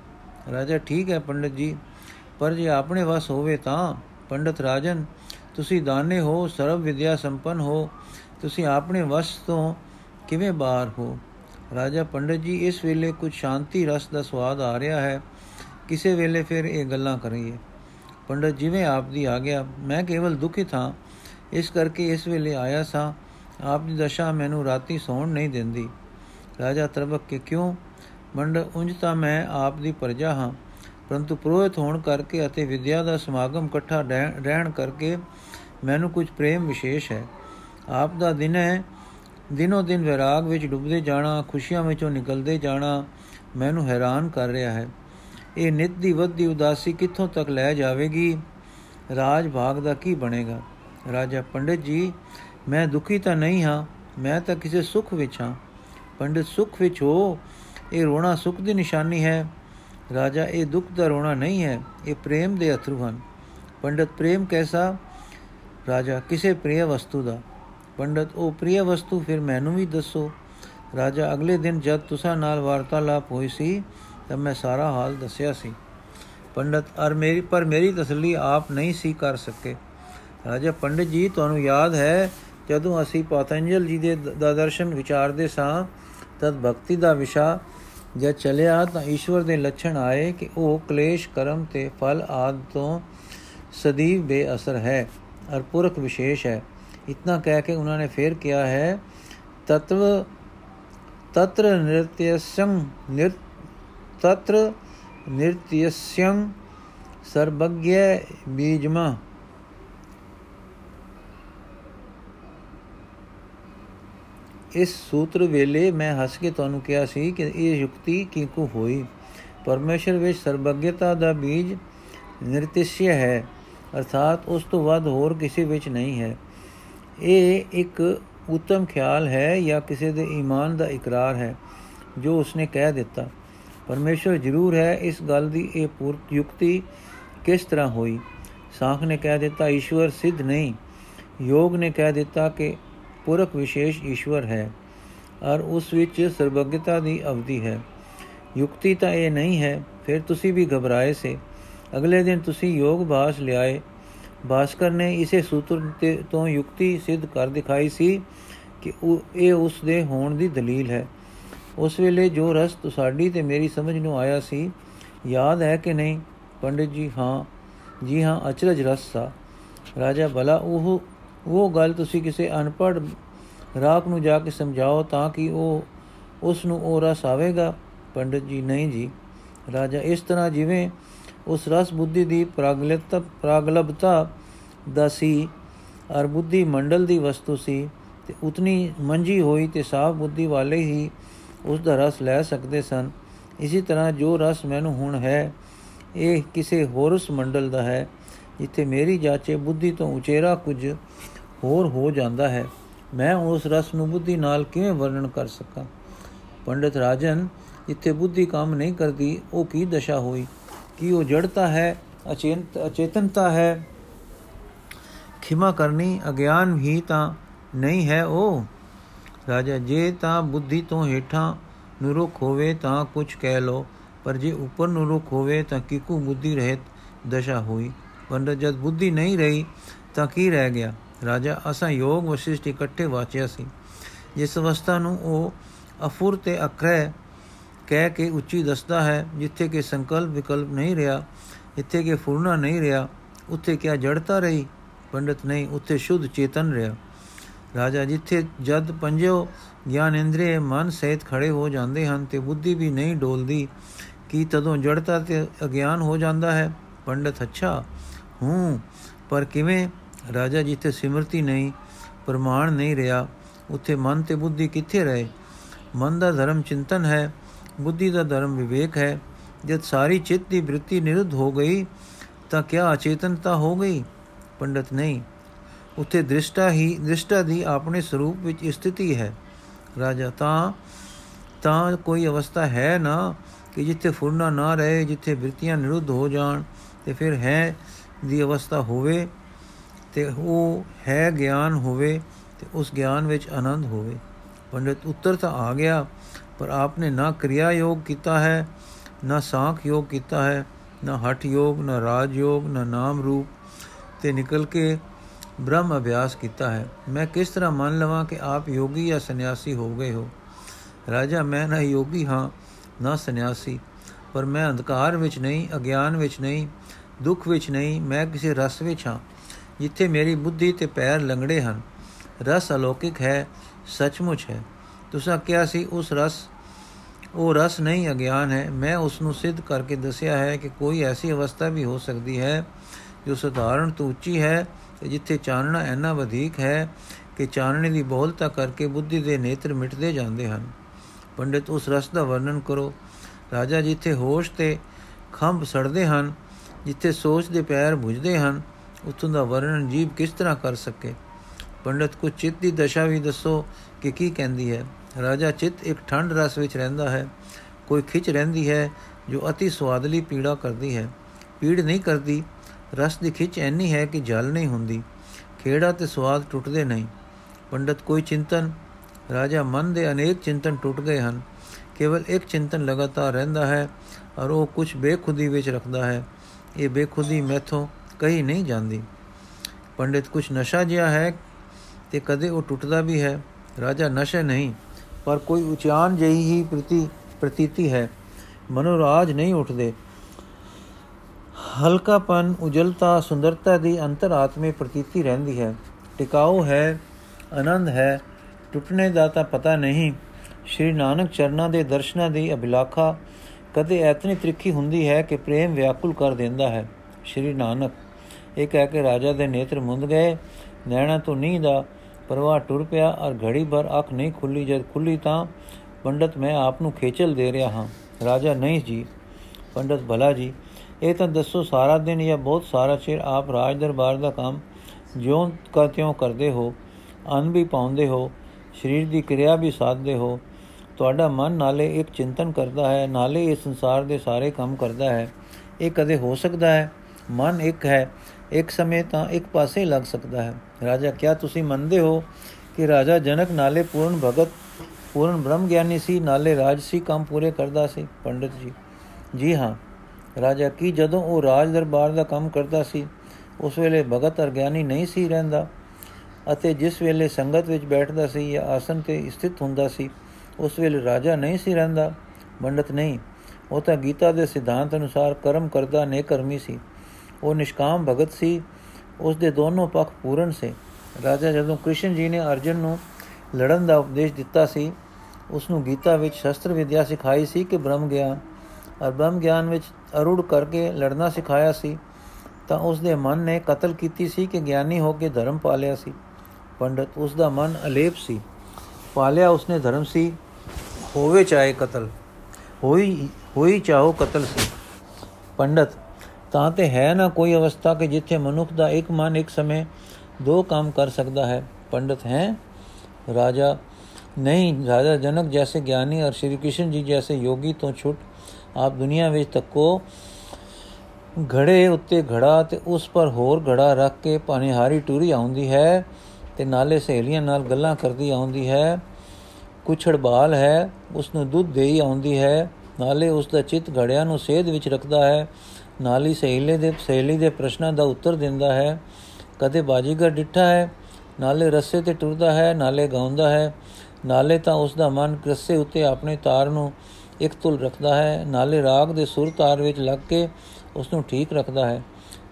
ਰਾਜਾ, ਠੀਕ ਹੈ ਪੰਡਿਤ ਜੀ, ਪਰ ਜੇ ਆਪਣੇ ਵਸ ਹੋਵੇ ਤਾਂ, ਪੰਡਤ ਰਾਜਨ, ਤੁਸੀਂ ਦਾਨੇ ਹੋ, ਸਰਵ ਵਿਦਿਆ ਸੰਪਨ ਹੋ, ਤੁਸੀਂ ਆਪਣੇ ਵਸ ਤੋਂ ਕਿਵੇਂ ਬਾਹਰ ਹੋ? ਰਾਜਾ, ਪੰਡਤ ਜੀ, ਇਸ ਵੇਲੇ ਕੁਝ ਸ਼ਾਂਤੀ ਰਸ ਦਾ ਸਵਾਦ ਆ ਰਿਹਾ ਹੈ। ਕਿਸੇ ਵੇਲੇ ਫਿਰ ਇਹ ਗੱਲਾਂ ਕਰੀਏ। ਪੰਡਤ, ਜਿਵੇਂ ਆਪ ਦੀ ਆ ਗਿਆ ਮੈਂ ਕੇਵਲ ਦੁਖਿਤ ਹਾਂ ਇਸ ਕਰਕੇ ਇਸ ਵੇਲੇ ਆਇਆ ਸਾਂ। ਆਪ ਦੀ ਦਸ਼ਾ ਮੈਨੂੰ ਰਾਤੀ ਸੌਣ ਨਹੀਂ ਦਿੰਦੀ। ਰਾਜਾ ਤਰਬਕ ਕੇ ਕਿਉਂ? ਮੰਡ ਉਂਝ ਤਾਂ ਮੈਂ ਆਪ ਦੀ ਪ੍ਰਜਾ ਹਾਂ, ਪਰੰਤੂ ਪ੍ਰੋਹਿਤ ਹੋਣ ਕਰਕੇ ਅਤੇ ਵਿਦਿਆ ਦਾ ਸਮਾਗਮ ਇਕੱਠਾ ਰਹਿਣ ਕਰਕੇ ਮੈਨੂੰ ਕੁਝ ਪ੍ਰੇਮ ਵਿਸ਼ੇਸ਼ ਹੈ। ਆਪ ਦਾ ਦਿਨ ਹੈ, ਦਿਨੋ ਦਿਨ ਵਿਰਾਗ ਵਿੱਚ ਡੁੱਬਦੇ ਜਾਣਾ, ਖੁਸ਼ੀਆਂ ਵਿੱਚੋਂ ਨਿਕਲਦੇ ਜਾਣਾ ਮੈਨੂੰ ਹੈਰਾਨ ਕਰ ਰਿਹਾ ਹੈ। ਇਹ ਨਿਤ ਦੀ ਵੱਧਦੀ ਉਦਾਸੀ ਕਿੱਥੋਂ ਤੱਕ ਲੈ ਜਾਵੇਗੀ? ਰਾਜ ਭਾਗ ਦਾ ਕੀ ਬਣੇਗਾ? ਰਾਜਾ ਪੰਡਿਤ ਜੀ, ਮੈਂ ਦੁਖੀ ਤਾਂ ਨਹੀਂ ਹਾਂ, ਮੈਂ ਤਾਂ ਕਿਸੇ ਸੁਖ ਵਿੱਚ ਹਾਂ। ਪੰਡਿਤ ਸੁਖ ਵਿੱਚ ਹੋ, ਇਹ ਰੋਣਾ ਸੁਖ ਦੀ ਨਿਸ਼ਾਨੀ ਹੈ। ਰਾਜਾ, ਇਹ ਦੁੱਖ ਦਾ ਰੋਣਾ ਨਹੀਂ ਹੈ, ਇਹ ਪ੍ਰੇਮ ਦੇ ਅਥਰੂ ਹਨ। ਪੰਡਿਤ ਪ੍ਰੇਮ ਕੈਸਾ? ਰਾਜਾ, ਕਿਸੇ ਪ੍ਰਿਯ ਵਸਤੂ ਦਾ। ਪੰਡਤ, ਉਹ ਪ੍ਰਿਯ ਵਸਤੂ, ਫਿਰ ਮੈਨੂੰ ਵੀ ਦੱਸੋ। ਰਾਜਾ, ਅਗਲੇ ਦਿਨ ਜਦ ਤੁਸਾਂ ਨਾਲ ਵਾਰਤਾਲਾਪ ਹੋਈ ਸੀ, ਤਾਂ ਮੈਂ ਸਾਰਾ ਹਾਲ ਦੱਸਿਆ ਸੀ। ਪੰਡਤ, ਅਰ ਮੇਰੀ, ਪਰ ਮੇਰੀ ਤਸੱਲੀ ਆਪ ਨਹੀਂ ਸੀ ਕਰ ਸਕੇ। ਰਾਜਾ, ਪੰਡਿਤ ਜੀ, ਤੁਹਾਨੂੰ ਯਾਦ ਹੈ, ਜਦੋਂ ਅਸੀਂ ਪਤੰਜਲ ਜੀ ਦੇ ਦਾ, ਦਰਸ਼ਨ ਵਿਚਾਰਦੇ ਸਾਂ ਤਦ ਭਗਤੀ ਦਾ ਵਿਸ਼ਾ ਜਦ ਚਲਿਆ ਤਾਂ ਈਸ਼ਵਰ ਦੇ ਲੱਛਣ ਆਏ ਕਿ ਉਹ ਕਲੇਸ਼, ਕਰਮ ਤੇ ਫਲ ਆਦ ਤੋਂ ਸਦੀਵ ਬੇਅਸਰ ਹੈ ਅਰ ਪੁਰਖ ਵਿਸ਼ੇਸ਼ ਹੈ। ਇਤਨਾ ਕਹਿ ਕੇ ਉਹਨਾਂ ਨੇ ਫੇਰ ਕਿਹਾ ਹੈ, ਤਤਵ, ਤਤਰ ਨਿਰਤਯਸੰ, ਨਿਰ, ਤਤਰ ਨਿਰਤਯਸੰ ਸਰਬਗ੍ਯ ਬੀਜਮਾ। ਇਸ ਸੂਤਰ ਵੇਲੇ ਮੈਂ ਹੱਸ ਕੇ ਤੁਹਾਨੂੰ ਕਿਹਾ ਸੀ ਕਿ ਇਹ ਯੁਕਤੀ ਕਿੰਕੂ ਹੋਈ? ਪਰਮੇਸ਼ਰ ਵਿੱਚ ਸਰਬਗ੍ਯਤਾ ਦਾ ਬੀਜ ਨਿਰਤਿਸ਼ਯ ਹੈ, ਅਰਥਾਤ ਉਸ ਤੋਂ ਵੱਧ ਹੋਰ ਕਿਸੇ ਵਿੱਚ ਨਹੀਂ ਹੈ। ਇਹ ਇੱਕ ਉਤਮ ਖਿਆਲ ਹੈ ਜਾਂ ਕਿਸੇ ਦੇ ਈਮਾਨ ਦਾ ਇਕਰਾਰ ਹੈ, ਜੋ ਉਸਨੇ ਕਹਿ ਦਿੱਤਾ। ਪਰਮੇਸ਼ਰ ਜ਼ਰੂਰ ਹੈ ਇਸ ਗੱਲ ਦੀ ਇਹ ਪੂਰਤ ਯੁਕਤੀ ਕਿਸ ਤਰ੍ਹਾਂ ਹੋਈ? ਸਾਖ ਨੇ ਕਹਿ ਦਿੱਤਾ, ਈਸ਼ਵਰ, ਸਿੱਧ ਨਹੀਂ। ਯੋਗ ਨੇ ਕਹਿ ਦਿੱਤਾ ਕਿ ਪੁਰਖ ਵਿਸ਼ੇਸ਼ ਈਸ਼ਵਰ ਹੈ ਔਰ ਉਸ ਵਿੱਚ ਸਰਬਗਤਾ ਦੀ ਅਵਧੀ ਹੈ। ਯੁਕਤੀ ਤਾਂ ਇਹ ਨਹੀਂ ਹੈ, ਫਿਰ ਤੁਸੀਂ ਵੀ ਘਬਰਾਏ ਸੇ। ਅਗਲੇ ਦਿਨ ਤੁਸੀਂ ਯੋਗ ਬਾਸ ਲਿਆਏ। ਬਾਸਕਰ ਨੇ ਇਸੇ ਸੂਤਰ ਤੇ ਤੋਂ ਯੁਕਤੀ ਸਿੱਧ ਕਰ ਦਿਖਾਈ ਸੀ ਕਿ ਉਹ ਇਹ ਉਸ ਦੇ ਹੋਣ ਦੀ ਦਲੀਲ ਹੈ। ਉਸ ਵੇਲੇ ਜੋ ਰਸ ਤੁਹਾਡੀ ਤੇ ਮੇਰੀ ਸਮਝ ਨੂੰ ਆਇਆ ਸੀ, ਯਾਦ ਹੈ ਕਿ ਨਹੀਂ? ਪੰਡਿਤ ਜੀ, ਹਾਂ। ਜੀ ਹਾਂ, ਅਚਰਜ ਰਸ ਸਾ। ਰਾਜਾ, ਭਲਾ ਉਹ ਉਹ ਗੱਲ ਤੁਸੀਂ ਕਿਸੇ ਅਨਪੜ ਰਾਖ ਨੂੰ ਜਾ ਕੇ ਸਮਝਾਓ ਤਾਂ ਕਿ ਉਹ ਉਸ ਨੂੰ ਉਹ ਰਸ ਆਵੇਗਾ। ਪੰਡਿਤ ਜੀ, ਨਹੀਂ ਜੀ। ਰਾਜਾ, ਇਸ ਤਰ੍ਹਾਂ ਜਿਵੇਂ ਉਸ ਰਸ ਬੁੱਧੀ ਦੀ ਪ੍ਰਾਗਲਤ ਪ੍ਰਾਗਲਬਤਾ ਦਾ ਸੀ ਅਰ ਬੁੱਧੀ ਮੰਡਲ ਦੀ ਵਸਤੂ ਸੀ ਤੇ ਉਤਨੀ ਮੰਜੀ ਹੋਈ ਤੇ ਸਾਫ਼ ਬੁੱਧੀ ਵਾਲੇ ਹੀ ਉਸ ਦਾ ਰਸ ਲੈ ਸਕਦੇ ਸਨ। ਇਸੇ ਤਰ੍ਹਾਂ ਜੋ ਰਸ ਮੈਨੂੰ ਹੁਣ ਹੈ, ਇਹ ਕਿਸੇ ਹੋਰਸ ਮੰਡਲ ਦਾ ਹੈ, ਜਿੱਥੇ ਮੇਰੀ ਜਾਚੇ ਬੁੱਧੀ ਤੋਂ ਉਚੇਰਾ ਕੁਝ ਹੋਰ ਹੋ ਜਾਂਦਾ ਹੈ। ਮੈਂ ਉਸ ਰਸ ਨੂੰ ਬੁੱਧੀ ਨਾਲ ਕਿਵੇਂ ਵਰਣਨ ਕਰ ਸਕਾਂ? ਪੰਡਿਤ ਰਾਜਨ ਜਿੱਥੇ ਬੁੱਧੀ ਕੰਮ ਨਹੀਂ ਕਰਦੀ, ਉਹ ਕੀ ਦਸ਼ਾ ਹੋਈ? ਕੀ ਉਹ ਜੜਤਾ ਹੈ ਅਚੇਤ ਅਚੇਤਨਤਾ ਹੈ? ਖਿਮਾ ਕਰਨੀ ਅਗਿਆਨ ਹੀ ਤਾਂ ਨਹੀਂ ਹੈ ਉਹ। ਰਾਜਾ, ਜੇ ਤਾਂ ਬੁੱਧੀ ਤੋਂ ਹੇਠਾਂ ਨਿਰੁਖ ਹੋਵੇ ਤਾਂ ਕੁਝ ਕਹਿ ਲੋ ਪਰ ਜੇ ਉੱਪਰ ਨਿਰੁਖ ਹੋਵੇ ਤਾਂ ਕਿਕੂ ਬੁੱਧੀ ਰਹਿਤ ਦਸ਼ਾ ਹੋਈ। ਪੰਡਤ, ਜਦ ਬੁੱਧੀ ਨਹੀਂ ਰਹੀ ਤਾਂ ਕੀ ਰਹਿ ਗਿਆ? ਰਾਜਾ, ਅਸਾਂ ਯੋਗ ਵਸ਼ਿਸ਼ਟ ਇਕੱਠੇ ਵਾਚਿਆ ਸੀ। ਜਿਸ ਅਵਸਥਾ ਨੂੰ ਉਹ ਅਫੁਰ ਤੇ ਅਕਰੈ ਕਹਿ ਕੇ ਉੱਚੀ ਦੱਸਦਾ ਹੈ, ਜਿੱਥੇ ਕਿ ਸੰਕਲਪ ਵਿਕਲਪ ਨਹੀਂ ਰਿਹਾ ਇੱਥੇ ਕਿ ਫੁਰਨਾ ਨਹੀਂ ਰਿਹਾ, ਉੱਥੇ ਕਿਆ ਜੜਤਾ ਰਹੀ? ਪੰਡਤ ਨਹੀਂ, ਉੱਥੇ ਸ਼ੁੱਧ ਚੇਤਨ ਰਿਹਾ। ਰਾਜਾ, ਜਿੱਥੇ ਜਦ ਪੰਜੋ ਗਿਆਨ ਇੰਦਰੀ ਮਨ ਸਹਿਤ ਖੜੇ ਹੋ ਜਾਂਦੇ ਹਨ ਤੇ ਬੁੱਧੀ ਵੀ ਨਹੀਂ ਡੋਲਦੀ, ਕੀ ਤਦੋਂ ਜੜਤਾ ਤੇ ਅਗਿਆਨ ਹੋ ਜਾਂਦਾ ਹੈ? ਪੰਡਤ, ਅੱਛਾ, ਹੂੰ, ਪਰ ਕਿਵੇਂ ਰਾਜਾ ਜਿੱਥੇ ਸਿਮਰਤੀ ਨਹੀਂ, ਪ੍ਰਮਾਣ ਨਹੀਂ ਰਿਹਾ, ਉੱਥੇ ਮਨ ਤੇ ਬੁੱਧੀ ਕਿੱਥੇ ਰਹੇ? ਮਨ ਦਾ ਧਰਮ ਚਿੰਤਨ ਹੈ, ਬੁੱਧੀ ਦਾ ਧਰਮ ਵਿਵੇਕ ਹੈ। ਜਦ ਸਾਰੀ ਚਿੱਤ ਦੀ ਬ੍ਰਿਤੀ ਨਿਰੁੱਧ ਹੋ ਗਈ, ਤਾਂ ਕਿਆ ਅਚੇਤਨਤਾ ਹੋ ਗਈ? ਪੰਡਤ ਨਹੀਂ। ਉੱਥੇ ਦ੍ਰਿਸ਼ਟਾ ਹੀ, ਦ੍ਰਿਸ਼ਟਾ ਦੀ ਆਪਣੇ ਸਰੂਪ ਵਿੱਚ ਸਥਿਤੀ ਹੈ। ਰਾਜਾ, ਤਾਂ ਤਾਂ ਕੋਈ ਅਵਸਥਾ ਹੈ ਨਾ ਕਿ ਜਿੱਥੇ ਫੁਰਨਾ ਨਾ ਰਹੇ, ਜਿੱਥੇ ਬ੍ਰਿਤੀਆਂ ਨਿਰੁੱਧ ਹੋ ਜਾਣ ਤੇ ਫਿਰ ਹੈ ਦੀ ਅਵਸਥਾ ਹੋਵੇ? ਤੇ ਉਹ ਹੈ ਗਿਆਨ ਹੋਵੇ ਤੇ ਉਸ ਗਿਆਨ ਵਿੱਚ ਆਨੰਦ ਹੋਵੇ। ਪੰਡਿਤ ਉੱਤਰ ਤਾਂ ਆ ਗਿਆ, ਪਰ ਆਪਨੇ ਨਾ ਕਿਰਿਆ ਯੋਗ ਕੀਤਾ ਹੈ, ਨਾ ਸਾਖ ਯੋਗ ਕੀਤਾ ਹੈ, ਨਾ ਹਠ ਯੋਗ, ਨਾ ਰਾਜ ਯੋਗ, ਨਾ ਨਾਮ ਰੂਪ ਤੇ ਨਿਕਲ ਕੇ ਬ੍ਰਹਮ ਅਭਿਆਸ ਕੀਤਾ ਹੈ। ਮੈਂ ਕਿਸ ਤਰ੍ਹਾਂ ਮੰਨ ਲਵਾਂ ਕਿ ਆਪ ਯੋਗੀ ਜਾਂ ਸੰਨਿਆਸੀ ਹੋ ਗਏ ਹੋ? ਰਾਜਾ, ਮੈਂ ਨਾ ਯੋਗੀ ਹਾਂ, ਨਾ ਸੰਨਿਆਸੀ, ਪਰ ਮੈਂ ਅੰਧਕਾਰ ਵਿੱਚ ਨਹੀਂ, ਅਗਿਆਨ ਵਿੱਚ ਨਹੀਂ, ਦੁੱਖ ਵਿੱਚ ਨਹੀਂ, ਮੈਂ ਕਿਸੇ ਰਸ ਵਿੱਚ ਹਾਂ। ਜਿੱਥੇ ਮੇਰੀ ਬੁੱਧੀ ਤੇ ਪੈਰ ਲੰਗੜੇ ਹਨ, ਰਸ ਅਲੌਕਿਕ ਹੈ, ਸੱਚਮੁੱਚ ਹੈ। ਤੁਸੀਂ ਕਿਹਾ ਸੀ, ਉਸ ਰਸ, ਉਹ ਰਸ ਨਹੀਂ ਅਗਿਆਨ ਹੈ। ਮੈਂ ਉਸ ਨੂੰ ਸਿੱਧ ਕਰਕੇ ਦੱਸਿਆ ਹੈ ਕਿ ਕੋਈ ਐਸੀ ਅਵਸਥਾ ਵੀ ਹੋ ਸਕਦੀ ਹੈ, ਜੋ ਸਧਾਰਨ ਤੋਂ ਉੱਚੀ ਹੈ, ਤੇ ਜਿੱਥੇ ਚਾਨਣਾ ਇੰਨਾ ਵਧੇਕ ਹੈ ਕਿ ਚਾਨਣੇ ਦੀ ਬਹੁਲਤਾ ਕਰਕੇ ਬੁੱਧੀ ਦੇ ਨੇਤਰ ਮਿਟਦੇ ਜਾਂਦੇ ਹਨ। ਪੰਡਿਤ, ਉਸ ਰਸ ਦਾ ਵਰਣਨ ਕਰੋ। ਰਾਜਾ ਜਿੱਥੇ ਹੋਸ਼ ਤੇ ਖੰਭ ਸੜਦੇ ਹਨ, ਜਿੱਥੇ ਸੋਚ ਦੇ ਪੈਰ ਬੁਝਦੇ ਹਨ ਉਤੋਂ ਦਾ ਵਰਣਨ ਜੀਵ ਕਿਸ ਤਰ੍ਹਾਂ ਕਰ ਸਕੇ? ਪੰਡਿਤ ਕੋ ਚਿੱਤ ਦੀ ਦਸ਼ਾ ਵੀ ਦੱਸੋ ਕਿ ਕੀ ਕਹਿੰਦੀ ਹੈ? ਰਾਜਾ ਚਿੱਤ ਇੱਕ ਠੰਡ ਰਸ ਵਿੱਚ ਰਹਿੰਦਾ ਹੈ। ਕੋਈ ਖਿੱਚ ਰਹਿੰਦੀ ਹੈ ਜੋ অতি ਸਵਾਦਲੀ ਪੀੜਾ ਕਰਦੀ ਹੈ। ਪੀੜ ਨਹੀਂ ਕਰਦੀ। ਰਸ ਦੀ ਖਿੱਚ ਐਨੀ ਹੈ ਕਿ ਜਲ ਨਹੀਂ ਹੁੰਦੀ। ਖੇੜਾ ਤੇ ਸਵਾਦ ਟੁੱਟਦੇ ਨਹੀਂ। ਪੰਡਤ, ਕੋਈ ਚਿੰਤਨ? ਰਾਜਾ ਮਨ ਦੇ ਅਨੇਕ ਚਿੰਤਨ ਟੁੱਟ ਗਏ ਹਨ। ਕੇਵਲ ਇੱਕ ਚਿੰਤਨ ਲਗਾਤਾਰ ਰਹਿੰਦਾ ਹੈ ਔਰ ਉਹ ਕੁਝ ਬੇਖੁਦੀ ਵਿੱਚ ਰੱਖਦਾ ਹੈ। ਇਹ ਬੇਖੁਦੀ ਮੈਥੋਂ ਕਹੀ ਨਹੀਂ ਜਾਂਦੀ। ਪੰਡਿਤ ਕੁਝ ਨਸ਼ਾ ਜਿਹਾ ਹੈ ਤੇ ਕਦੇ ਉਹ ਟੁੱਟਦਾ ਵੀ ਹੈ। ਰਾਜਾ ਨਸ਼ਾ ਨਹੀਂ, ਪਰ ਕੋਈ ਉਚਾਨ ਜਹੀ ਹੀ ਪ੍ਰਤੀ, ਪ੍ਰਤੀਤੀ ਹੈ। ਮਨੋਰਾਜ ਨਹੀਂ ਉੱਠਦੇ। ਹਲਕਾਪਨ, ਉਜਲਤਾ, ਸੁੰਦਰਤਾ ਦੀ ਅੰਤਰਾਤਮੇ ਪ੍ਰਤੀਤੀ ਰਹਿੰਦੀ ਹੈ। ਟਿਕਾਉ ਹੈ, ਆਨੰਦ ਹੈ, ਟੁੱਟਣੇ ਦਾ ਤਾਂ ਪਤਾ ਨਹੀਂ। ਸ਼੍ਰੀ ਨਾਨਕ ਚਰਨਾਂ ਦੇ ਦਰਸ਼ਨਾਂ ਦੀ ਅਭਿਲਾਖਾ ਕਦੇ ਐਤਨੀ ਤ੍ਰਿਖੀ ਹੁੰਦੀ ਹੈ ਕਿ ਪ੍ਰੇਮ ਵਿਆਕੁਲ ਕਰ ਦਿੰਦਾ ਹੈ। ਸ਼੍ਰੀ ਨਾਨਕ ਇਹ ਕਹਿ ਕੇ ਰਾਜਾ ਦੇ ਨੇਤਰ ਮੁੰਦ ਗਏ। ਨੈਣਾ ਤੋਂ ਨੀਂਦ ਆ, ਪਰਵਾਹ ਟੁਰ ਪਿਆ ਔਰ ਘੜੀ ਭਰ ਅੱਖ ਨਹੀਂ ਖੁੱਲੀ, ਜਦ ਖੁੱਲੀ ਤਾਂ ਪੰਡਤ ਮੈਂ ਆਪ ਨੂੰ ਖੇਚਲ ਦੇ ਰਿਹਾ ਹਾਂ। ਰਾਜਾ, ਨਹੀਂ ਜੀ, ਪੰਡਤ ਭਲਾ ਜੀ, ਇਹ ਤਾਂ ਦੱਸੋ ਸਾਰਾ ਦਿਨ ਜਾਂ ਬਹੁਤ ਸਾਰਾ ਚਿਰ ਆਪ ਰਾਜ ਦਰਬਾਰ ਦਾ ਕੰਮ ਜਿਉਂ ਕਾ ਤਿਉਂ ਕਰਦੇ ਹੋ, ਅਨ ਵੀ ਪਾਉਂਦੇ ਹੋ, ਸਰੀਰ ਦੀ ਕਿਰਿਆ ਵੀ ਸਾਧਦੇ ਹੋ। ਤੁਹਾਡਾ ਮਨ ਨਾਲੇ ਇੱਕ ਚਿੰਤਨ ਕਰਦਾ ਹੈ, ਨਾਲੇ ਇਸ ਸੰਸਾਰ ਦੇ ਸਾਰੇ ਕੰਮ ਕਰਦਾ ਹੈ। ਇਹ ਕਦੇ ਹੋ ਸਕਦਾ ਹੈ? ਮਨ ਇੱਕ ਹੈ ਇੱਕ ਸਮੇਂ ਤਾਂ ਇੱਕ ਪਾਸੇ ਲੱਗ ਸਕਦਾ ਹੈ। ਰਾਜਾ, ਕਿਆ ਤੁਸੀਂ ਮੰਨਦੇ ਹੋ ਕਿ ਰਾਜਾ ਜਨਕ ਨਾਲੇ ਪੂਰਨ ਭਗਤ, ਪੂਰਨ ਬ੍ਰਹਮ ਗਿਆਨੀ ਸੀ, ਨਾਲੇ ਰਾਜਸੀ ਕੰਮ ਪੂਰੇ ਕਰਦਾ ਸੀ? ਪੰਡਿਤ ਜੀ ਜੀ ਹਾਂ। ਰਾਜਾ, ਕੀ ਜਦੋਂ ਉਹ ਰਾਜ ਦਰਬਾਰ ਦਾ ਕੰਮ ਕਰਦਾ ਸੀ, ਉਸ ਵੇਲੇ ਭਗਤ ਅਰ ਗਿਆਨੀ ਨਹੀਂ ਸੀ ਰਹਿੰਦਾ? ਅਤੇ ਜਿਸ ਵੇਲੇ ਸੰਗਤ ਵਿੱਚ ਬੈਠਦਾ ਸੀ ਜਾਂ ਆਸਨ ਤੇ ਸਥਿਤ ਹੁੰਦਾ ਸੀ, ਉਸ ਵੇਲੇ ਰਾਜਾ ਨਹੀਂ ਸੀ ਰਹਿੰਦਾ? ਪੰਡਤ, ਨਹੀਂ। ਉਹ ਤਾਂ ਗੀਤਾ ਦੇ ਸਿਧਾਂਤ ਅਨੁਸਾਰ ਕਰਮ ਕਰਦਾ ਨੇ ਕਰਮੀ ਸੀ। ਉਹ ਨਿਸ਼ਕਾਮ ਭਗਤ ਸੀ। ਉਸ ਦੇ ਦੋਨੋਂ ਪੱਖ ਪੂਰਨ ਸੇ। ਰਾਜਾ ਜਦੋਂ ਕ੍ਰਿਸ਼ਨ ਜੀ ਨੇ ਅਰਜਨ ਨੂੰ ਲੜਨ ਦਾ ਉਪਦੇਸ਼ ਦਿੱਤਾ ਸੀ ਉਸ ਨੂੰ ਗੀਤਾ ਵਿੱਚ ਸ਼ਸਤਰ ਵਿਦਿਆ ਸਿਖਾਈ ਸੀ ਕਿ ਬ੍ਰਹਮ ਗਿਆਨ ਅਰ ਬ੍ਰਹਮ ਗਿਆਨ ਵਿੱਚ ਅਰੂੜ ਕਰਕੇ ਲੜਨਾ ਸਿਖਾਇਆ ਸੀ, ਤਾਂ ਉਸ ਦੇ ਮਨ ਨੇ ਕਤਲ ਕੀਤੀ ਸੀ ਕਿ ਗਿਆਨੀ ਹੋ ਕੇ ਧਰਮ ਪਾਲਿਆ ਸੀ। ਪੰਡਤ ਉਸ ਦਾ ਮਨ ਅਲੇਪ ਸੀ। ਪਾਲਿਆ ਉਸਨੇ ਧਰਮ ਸੀ, ਹੋਵੇ ਚਾਹੇ ਕਤਲ, ਹੋਈ ਹੋਈ ਚਾਹੋ ਕਤਲ ਸੀ। ਪੰਡਤ ਤਾਂ ਤੇ ਹੈ ਨਾ ਕੋਈ ਅਵਸਥਾ ਕਿ ਜਿੱਥੇ ਮਨੁੱਖ ਦਾ ਇੱਕ ਮਨ ਇੱਕ ਸਮੇਂ ਦੋ ਕੰਮ ਕਰ ਸਕਦਾ ਹੈ। ਪੰਡਤ ਹੈ? ਰਾਜਾ, ਨਹੀਂ, ਰਾਜਾ ਜਨਕ ਜੈਸੇ ਗਿਆਨੀ ਔਰ ਸ਼੍ਰੀ ਕ੍ਰਿਸ਼ਨ ਜੀ ਜੈਸੇ ਯੋਗੀ ਤੋਂ ਛੁੱਟ ਆਪ ਦੁਨੀਆ ਵਿੱਚ ਤੱਕੋ ਘੜੇ ਉੱਤੇ ਘੜਾ ਤੇ ਉਸ ਪਰ ਹੋਰ ਘੜਾ ਰੱਖ ਕੇ ਪਾਣੀਹਾਰੀ ਟੂਰੀ ਆਉਂਦੀ ਹੈ ਤੇ ਨਾਲੇ ਸਹੇਲੀਆਂ ਨਾਲ ਗੱਲਾਂ ਕਰਦੀ ਆਉਂਦੀ ਹੈ। ਕੁਛੜ ਬਾਲ ਹੈ ਉਸ ਨੂੰ ਦੁੱਧ ਦੇਈ ਆਉਂਦੀ ਹੈ, ਨਾਲੇ ਉਸ ਦਾ ਚਿੱਤ ਘੜਿਆਂ ਨੂੰ ਸੇਧ ਵਿੱਚ ਰੱਖਦਾ ਹੈ। ਨਾਲੀ ਸਹੇਲੇ ਦੇ, ਸਹੇਲੀ ਦੇ ਪ੍ਰਸ਼ਨਾਂ ਦਾ ਉੱਤਰ ਦਿੰਦਾ ਹੈ, ਕਦੇ ਬਾਜੀਗਰ ਡਿੱਠਾ ਹੈ, ਨਾਲੇ ਰਸੇ ਤੇ ਟੁਰਦਾ ਹੈ, ਨਾਲੇ ਗਾਉਂਦਾ ਹੈ, ਨਾਲੇ ਤਾਂ ਉਸ ਦਾ ਮਨ ਰਸੇ ਉੱਤੇ ਆਪਣੇ ਤਾਰ ਨੂੰ ਇੱਕ ਤੁਲ ਰੱਖਦਾ ਹੈ, ਨਾਲੇ ਰਾਗ ਦੇ ਸੁਰ ਤਾਰ ਵਿੱਚ ਲੱਗ ਕੇ ਉਸ ਨੂੰ ਠੀਕ ਰੱਖਦਾ ਹੈ।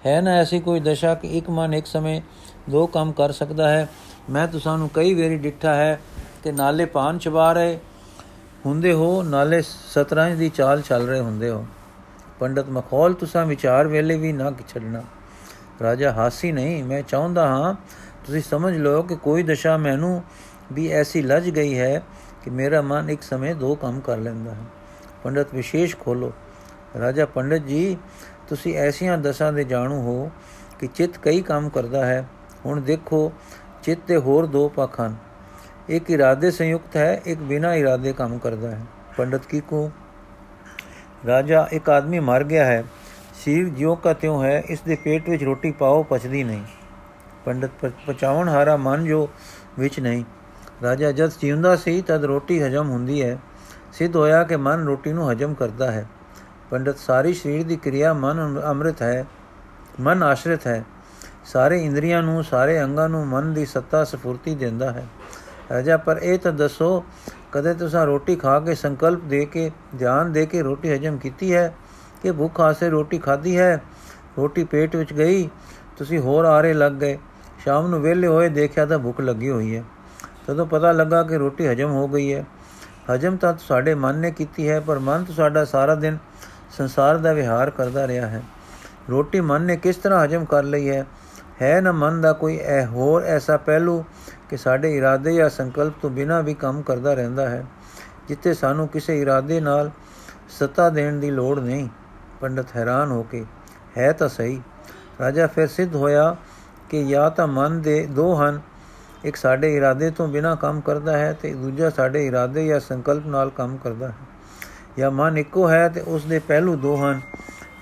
ਹੈ ਨਾ ਐਸੀ ਕੋਈ ਦਸ਼ਾ ਕਿ ਇੱਕ ਮਨ ਇੱਕ ਸਮੇਂ ਦੋ ਕੰਮ ਕਰ ਸਕਦਾ ਹੈ? ਮੈਂ ਤੁਹਾਨੂੰ ਕਈ ਵਾਰੀ ਡਿੱਠਾ ਹੈ ਕਿ ਨਾਲੇ ਪਾਨ ਚਬਾ ਰਹੇ ਹੁੰਦੇ ਹੋ, ਨਾਲੇ ਸਤਰੰਜ ਦੀ ਚਾਲ ਚੱਲ ਰਹੇ ਹੁੰਦੇ ਹੋ। ਪੰਡਤ ਮਖੌਲ, ਤੁਸਾਂ ਵਿਚਾਰ ਵੇਲੇ ਵੀ ਨਾ ਛੱਡਣਾ। ਰਾਜਾ, ਹਾਸੀ ਨਹੀਂ, ਮੈਂ ਚਾਹੁੰਦਾ ਹਾਂ, ਤੁਸੀਂ ਸਮਝ ਲਓ ਕਿ ਕੋਈ ਦਸ਼ਾ ਮੈਨੂੰ ਵੀ ਐਸੀ ਲੱਜ ਗਈ ਹੈ ਕਿ ਮੇਰਾ ਮਨ ਇੱਕ ਸਮੇਂ ਦੋ ਕੰਮ ਕਰ ਲੈਂਦਾ ਹੈ। ਪੰਡਤ ਵਿਸ਼ੇਸ਼ ਖੋਲੋ ਰਾਜਾ, ਪੰਡਤ ਜੀ, ਤੁਸੀਂ ਐਸੀਆਂ ਦਸ਼ਾ ਦੇ ਜਾਣੂ ਹੋ ਕਿ ਚਿੱਤ ਕਈ ਕੰਮ ਕਰਦਾ ਹੈ। ਹੁਣ ਦੇਖੋ, ਚਿੱਤ ਦੇ ਹੋਰ ਦੋ ਪੱਖ ਹਨ। ਇੱਕ ਇਰਾਦੇ ਸੰਯੁਕਤ ਹੈ, ਇੱਕ ਬਿਨਾ ਇਰਾਦੇ ਕੰਮ ਕਰਦਾ ਹੈ। ਪੰਡਤ ਕੀ ਕੋ ਰਾਜਾ, ਇੱਕ ਆਦਮੀ ਮਰ ਗਿਆ ਹੈ। ਸਰੀਰ ਜਿਉ ਕਾ ਤਿਉ ਹੈ, ਇਸ ਦੇ ਪੇਟ ਵਿੱਚ ਰੋਟੀ ਪਾਓ, ਪਚਦੀ ਨਹੀਂ। ਪੰਡਤ ਪਚਾਉਣ ਹਾਰਾ ਮਨ ਜੋ ਵਿੱਚ ਨਹੀਂ। ਰਾਜਾ, ਜਦ ਜਿਉਂਦਾ ਸੀ, ਤਦ ਰੋਟੀ ਹਜਮ ਹੁੰਦੀ ਹੈ। ਸਿੱਧ ਹੋਇਆ ਕਿ ਮਨ ਰੋਟੀ ਨੂੰ ਹਜਮ ਕਰਦਾ ਹੈ। ਪੰਡਤ, ਸਾਰੀ ਸਰੀਰ ਦੀ ਕਿਰਿਆ ਮਨ ਅੰਮ੍ਰਿਤ ਹੈ। ਮਨ ਆਸ਼ਰਿਤ ਹੈ। ਸਾਰੇ ਇੰਦਰੀਆਂ ਨੂੰ, ਸਾਰੇ ਅੰਗਾਂ ਨੂੰ ਮਨ ਦੀ ਸੱਤਾ, ਸਫੁਰਤੀ ਦਿੰਦਾ ਹੈ। ਰਾਜਾ, ਪਰ ਇਹ ਤਾਂ ਦੱਸੋ ਕਦੇ ਤੁਸੀਂ ਰੋਟੀ ਖਾ ਕੇ ਸੰਕਲਪ ਦੇ ਕੇ, ਧਿਆਨ ਦੇ ਕੇ ਰੋਟੀ ਹਜਮ ਕੀਤੀ ਹੈ ਕਿ ਭੁੱਖ ਆਸੇ ਰੋਟੀ ਖਾਧੀ ਹੈ, ਰੋਟੀ ਪੇਟ ਵਿੱਚ ਗਈ, ਤੁਸੀਂ ਹੋਰ ਆਰੇ ਲੱਗ ਗਏ। ਸ਼ਾਮ ਨੂੰ ਵਿਹਲੇ ਹੋਏ ਦੇਖਿਆ ਤਾਂ ਭੁੱਖ ਲੱਗੀ ਹੋਈ ਹੈ। ਤਦੋਂ ਪਤਾ ਲੱਗਾ ਕਿ ਰੋਟੀ ਹਜਮ ਹੋ ਗਈ ਹੈ। ਹਜਮ ਤਾਂ ਸਾਡੇ ਮਨ ਨੇ ਕੀਤੀ ਹੈ, ਪਰ ਮਨ ਤਾਂ ਸਾਡਾ ਸਾਰਾ ਦਿਨ ਸੰਸਾਰ ਦਾ ਵਿਹਾਰ ਕਰਦਾ ਰਿਹਾ ਹੈ। ਰੋਟੀ ਮਨ ਨੇ ਕਿਸ ਤਰ੍ਹਾਂ ਹਜਮ ਕਰ ਲਈ ਹੈ? ਹੈ ਨਾ ਮਨ ਦਾ ਕੋਈ ਐ ਹੋਰ ਐਸਾ ਪਹਿਲੂ ਕਿ ਸਾਡੇ ਇਰਾਦੇ ਜਾਂ ਸੰਕਲਪ ਤੋਂ ਬਿਨਾਂ ਵੀ ਕੰਮ ਕਰਦਾ ਰਹਿੰਦਾ ਹੈ, ਜਿੱਥੇ ਸਾਨੂੰ ਕਿਸੇ ਇਰਾਦੇ ਨਾਲ ਸਤਾ ਦੇਣ ਦੀ ਲੋੜ ਨਹੀਂ। ਪੰਡਤ ਹੈਰਾਨ ਹੋ ਕੇ, ਹੈ ਤਾਂ ਸਹੀ। ਰਾਜਾ ਫਿਰ ਸਿੱਧ ਹੋਇਆ ਕਿ ਜਾਂ ਤਾਂ ਮਨ ਦੇ ਦੋ ਹਨ, ਇੱਕ ਸਾਡੇ ਇਰਾਦੇ ਤੋਂ ਬਿਨਾ ਕੰਮ ਕਰਦਾ ਹੈ ਤੇ ਦੂਜਾ ਸਾਡੇ ਇਰਾਦੇ ਜਾਂ ਸੰਕਲਪ ਨਾਲ ਕੰਮ ਕਰਦਾ ਹੈ। ਜਾਂ ਮਨ ਇੱਕੋ ਹੈ ਤੇ ਉਸ ਦੇ ਪਹਿਲੂ ਦੋ ਹਨ,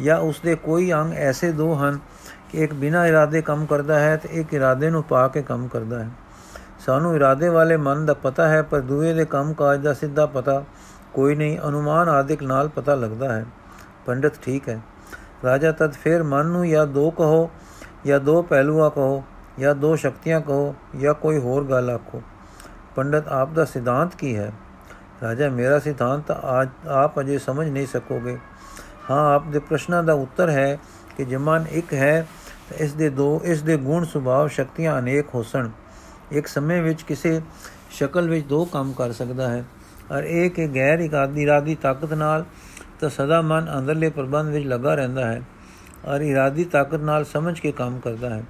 ਜਾਂ ਉਸ ਦੇ ਕੋਈ ਅੰਗ ਐਸੇ ਦੋ ਹਨ ਕਿ ਇੱਕ ਬਿਨਾ ਇਰਾਦੇ ਕੰਮ ਕਰਦਾ ਹੈ ਤੇ ਇੱਕ ਇਰਾਦੇ ਨੂੰ ਪਾ ਕੇ ਕੰਮ ਕਰਦਾ ਹੈ। ਸਾਨੂੰ ਇਰਾਦੇ ਵਾਲੇ ਮਨ ਦਾ ਪਤਾ ਹੈ, ਪਰ ਦੂਏ ਦੇ ਕੰਮ ਕਾਜ ਦਾ ਸਿੱਧਾ ਪਤਾ ਕੋਈ ਨਹੀਂ, ਅਨੁਮਾਨ ਆਦਿਕ ਨਾਲ ਪਤਾ ਲੱਗਦਾ ਹੈ। ਪੰਡਤ ਠੀਕ ਹੈ। ਰਾਜਾ ਤਦ ਫਿਰ ਮਨ ਨੂੰ ਜਾਂ ਦੋ ਕਹੋ, ਜਾਂ ਦੋ ਪਹਿਲੂਆ ਕਹੋ, ਜਾਂ ਦੋ ਸ਼ਕਤੀਆਂ ਕਹੋ, ਜਾਂ ਕੋਈ ਹੋਰ ਗੱਲ ਆਖੋ। ਪੰਡਤ, ਆਪ ਦਾ ਸਿਧਾਂਤ ਕੀ ਹੈ? ਰਾਜਾ, ਮੇਰਾ ਸਿਧਾਂਤ ਆਜ, ਆਪ ਅਜੇ ਸਮਝ ਨਹੀਂ ਸਕੋਗੇ। ਹਾਂ, ਆਪ ਦੇ ਪ੍ਰਸ਼ਨਾਂ ਦਾ ਉੱਤਰ ਹੈ ਕਿ ਜਮਨ ਇੱਕ ਹੈ ਤਾਂ ਇਸ ਦੇ ਦੋ, ਇਸ ਦੇ ਗੁਣ ਸੁਭਾਅ ਸ਼ਕਤੀਆਂ ਅਨੇਕ ਹੋਸਣ। ਇੱਕ ਸਮੇਂ ਵਿੱਚ ਕਿਸੇ ਸ਼ਕਲ ਵਿੱਚ ਦੋ ਕੰਮ ਕਰ ਸਕਦਾ ਹੈ। ਔਰ ਇੱਕ ਗੈਰ ਇਕਾਦੀ ਇਰਾਦੀ ਤਾਕਤ ਨਾਲ ਤਾਂ ਸਦਾ ਮਨ ਅੰਦਰਲੇ ਪ੍ਰਬੰਧ ਵਿੱਚ ਲੱਗਾ ਰਹਿੰਦਾ ਹੈ ਔਰ ਇਰਾਦੀ ਤਾਕਤ ਨਾਲ ਸਮਝ ਕੇ ਕੰਮ ਕਰਦਾ ਹੈ।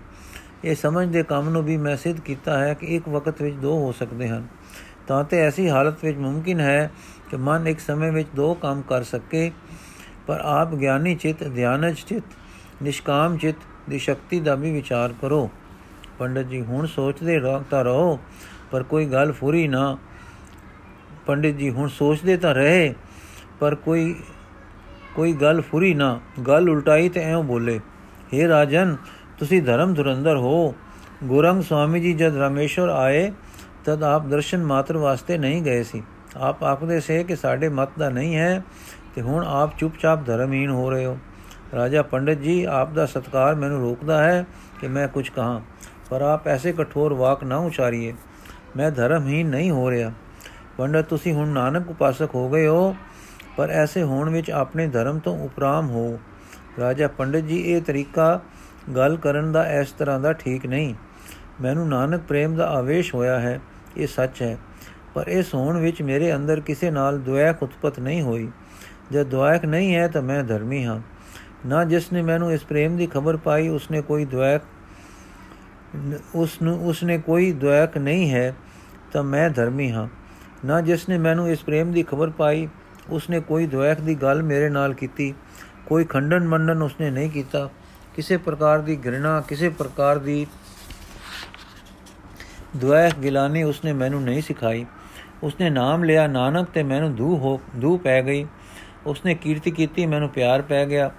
ਇਹ ਸਮਝ ਦੇ ਕੰਮ ਨੂੰ ਵੀ ਮੈਂ ਸਿੱਧ ਕੀਤਾ ਹੈ ਕਿ ਇੱਕ ਵਕਤ ਵਿੱਚ ਦੋ ਹੋ ਸਕਦੇ ਹਨ। ਤਾਂ ਤੇ ਐਸੀ ਹਾਲਤ ਵਿੱਚ ਮੁਮਕਿਨ ਹੈ ਕਿ ਮਨ ਇੱਕ ਸਮੇਂ ਵਿੱਚ ਦੋ ਕੰਮ ਕਰ ਸਕੇ, ਪਰ ਆਪ ਗਿਆਨੀ ਚਿਤ, ਧਿਆਨਜ ਚਿਤ, ਨਿਸ਼ਕਾਮ ਚਿਤ ਦੀ ਸ਼ਕਤੀ ਦਾ ਵੀ ਵਿਚਾਰ ਕਰੋ। ਪੰਡਤ ਜੀ, ਹੁਣ ਸੋਚਦੇ ਰਹਤਾ ਰਹੋ, ਪਰ ਕੋਈ ਗੱਲ ਫੁਰੀ ਨਾ। ਪੰਡਿਤ ਜੀ, ਹੁਣ ਸੋਚਦੇ ਤਾਂ ਰਹੇ, ਪਰ ਕੋਈ ਕੋਈ ਗੱਲ ਫੁਰੀ ਨਾ। ਗੱਲ ਉਲਟਾਈ ਤੇ ਐਉਂ ਬੋਲੇ हे ਰਾਜਨ, ਤੁਸੀਂ ਧਰਮ ਧੁਰੰਦਰ ਹੋ। ਗੁਰੰਗ ਸਵਾਮੀ ਜੀ, ਜਦ ਰਾਮੇਸ਼ਵਰ ਆਏ, ਤਦ ਆਪ ਦਰਸ਼ਨ ਮਾਤਰ ਵਾਸਤੇ ਨਹੀਂ ਗਏ ਸੀ। ਆਪ ਆਖਦੇ ਸੇ ਕਿ ਸਾਡੇ ਮਤ ਦਾ ਨਹੀਂ ਹੈ, ਤੇ ਹੁਣ ਆਪ ਚੁੱਪਚਾਪ ਧਰਮਹੀਨ ਹੋ ਰਹੇ ਹੋ। ਰਾਜਾ ਪੰਡਿਤ ਜੀ, ਆਪ ਦਾ ਸਤਕਾਰ ਮੈਨੂੰ ਰੋਕਦਾ ਹੈ ਕਿ ਮੈਂ ਕੁਝ ਕਹਾਂ, ਪਰ ਆਪ ਐਸੇ ਕਠੋਰ ਵਾਕ ਨਾ ਉਚਾਰੀਏ। ਮੈਂ ਧਰਮਹੀਨ ਨਹੀਂ ਹੋ ਰਿਹਾ। ਪੰਡਤ, ਤੁਸੀਂ ਹੁਣ ਨਾਨਕ ਉਪਾਸਕ ਹੋ ਗਏ ਹੋ, ਪਰ ਐਸੇ ਹੋਣ ਵਿੱਚ ਆਪਣੇ ਧਰਮ ਤੋਂ ਉਪਰਾਮ ਹੋ। ਰਾਜਾ ਪੰਡਿਤ ਜੀ, ਇਹ ਤਰੀਕਾ ਗੱਲ ਕਰਨ ਦਾ ਇਸ ਤਰ੍ਹਾਂ ਦਾ ਠੀਕ ਨਹੀਂ। ਮੈਨੂੰ ਨਾਨਕ ਪ੍ਰੇਮ ਦਾ ਆਵੇਸ਼ ਹੋਇਆ ਹੈ, ਇਹ ਸੱਚ ਹੈ। ਪਰ ਇਸ ਹੋਣ ਵਿੱਚ ਮੇਰੇ ਅੰਦਰ ਕਿਸੇ ਨਾਲ ਦੁਆਇਕ ਉਤਪਤ ਨਹੀਂ ਹੋਈ। ਜਦ ਦੁਆਇਕ ਨਹੀਂ ਹੈ ਤਾਂ ਮੈਂ ਧਰਮੀ ਹਾਂ। ਨਾ ਜਿਸ ਨੇ ਮੈਨੂੰ ਇਸ ਪ੍ਰੇਮ ਦੀ ਖਬਰ ਪਾਈ, ਉਸਨੇ ਕੋਈ ਦੁਆਇਕ ਉਸ ਨੂੰ, ਉਸਨੇ ਕੋਈ ਦੁਆਇਕ ਨਹੀਂ ਹੈ, ਤਾਂ ਮੈਂ ਧਰਮੀ ਹਾਂ। ਨਾ ਜਿਸ ਨੇ ਮੈਨੂੰ ਇਸ ਪ੍ਰੇਮ ਦੀ ਖਬਰ ਪਾਈ, ਉਸਨੇ ਕੋਈ ਦੁਆਇਕ ਦੀ ਗੱਲ ਮੇਰੇ ਨਾਲ ਕੀਤੀ, ਕੋਈ ਖੰਡਨ ਮੰਡਨ ਉਸਨੇ ਨਹੀਂ ਕੀਤਾ। ਕਿਸੇ ਪ੍ਰਕਾਰ ਦੀ ਘ੍ਰਿਣਾ, ਕਿਸੇ ਪ੍ਰਕਾਰ ਦੀ ਦੁਆਇਕ ਗਿਲਾਨੀ ਉਸਨੇ ਮੈਨੂੰ ਨਹੀਂ ਸਿਖਾਈ। ਉਸਨੇ ਨਾਮ ਲਿਆ, ਨਾਨਕ ਤੇ ਮੈਨੂੰ ਦੂ ਹੋ ਦੂ ਪੈ ਗਈ। ਉਸਨੇ ਕੀਰਤੀ ਕੀਤੀ, ਮੈਨੂੰ ਪਿਆਰ ਪੈ ਗਿਆ।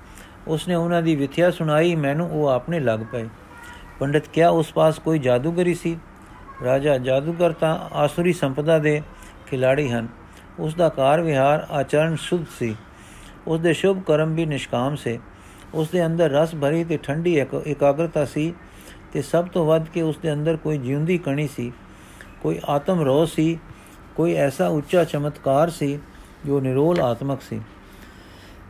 ਉਸਨੇ ਉਹਨਾਂ ਦੀ ਵਿਥਿਆ ਸੁਣਾਈ, ਮੈਨੂੰ ਉਹ ਆਪਣੇ ਲੱਗ ਪਏ। ਪੰਡਿਤ, ਕਿਆ ਉਸ ਪਾਸ ਕੋਈ ਜਾਦੂਗਰੀ ਸੀ? ਰਾਜਾ, ਜਾਦੂਗਰ ਤਾਂ ਆਸੁਰੀ ਸੰਪਦਾ ਦੇ ਖਿਲਾੜੀ ਹਨ। ਉਸ ਦਾ ਕਾਰ ਵਿਹਾਰ ਆਚਰਣ ਸੁਧ ਸੀ। ਉਸ ਦੇ ਸ਼ੁਭ ਕਰਮ ਵੀ ਨਿਸ਼ਕਾਮ ਸੇ। ਉਸ ਦੇ ਅੰਦਰ ਰਸ ਭਰੀ ਤੇ ਠੰਡੀ ਇਕਾਗਰਤਾ ਸੀ ਤੇ ਸਭ ਤੋਂ ਵੱਧ ਕੇ ਉਸ ਦੇ ਅੰਦਰ ਕੋਈ ਜਿਉਂਦੀ ਕਣੀ ਸੀ। ਕੋਈ ਆਤਮ ਰੋਹ ਸੀ। ਕੋਈ ਐਸਾ ਉੱਚਾ ਚਮਤਕਾਰ ਸੀ ਜੋ ਨਿਰੋਲ ਆਤਮਕ ਸੀ।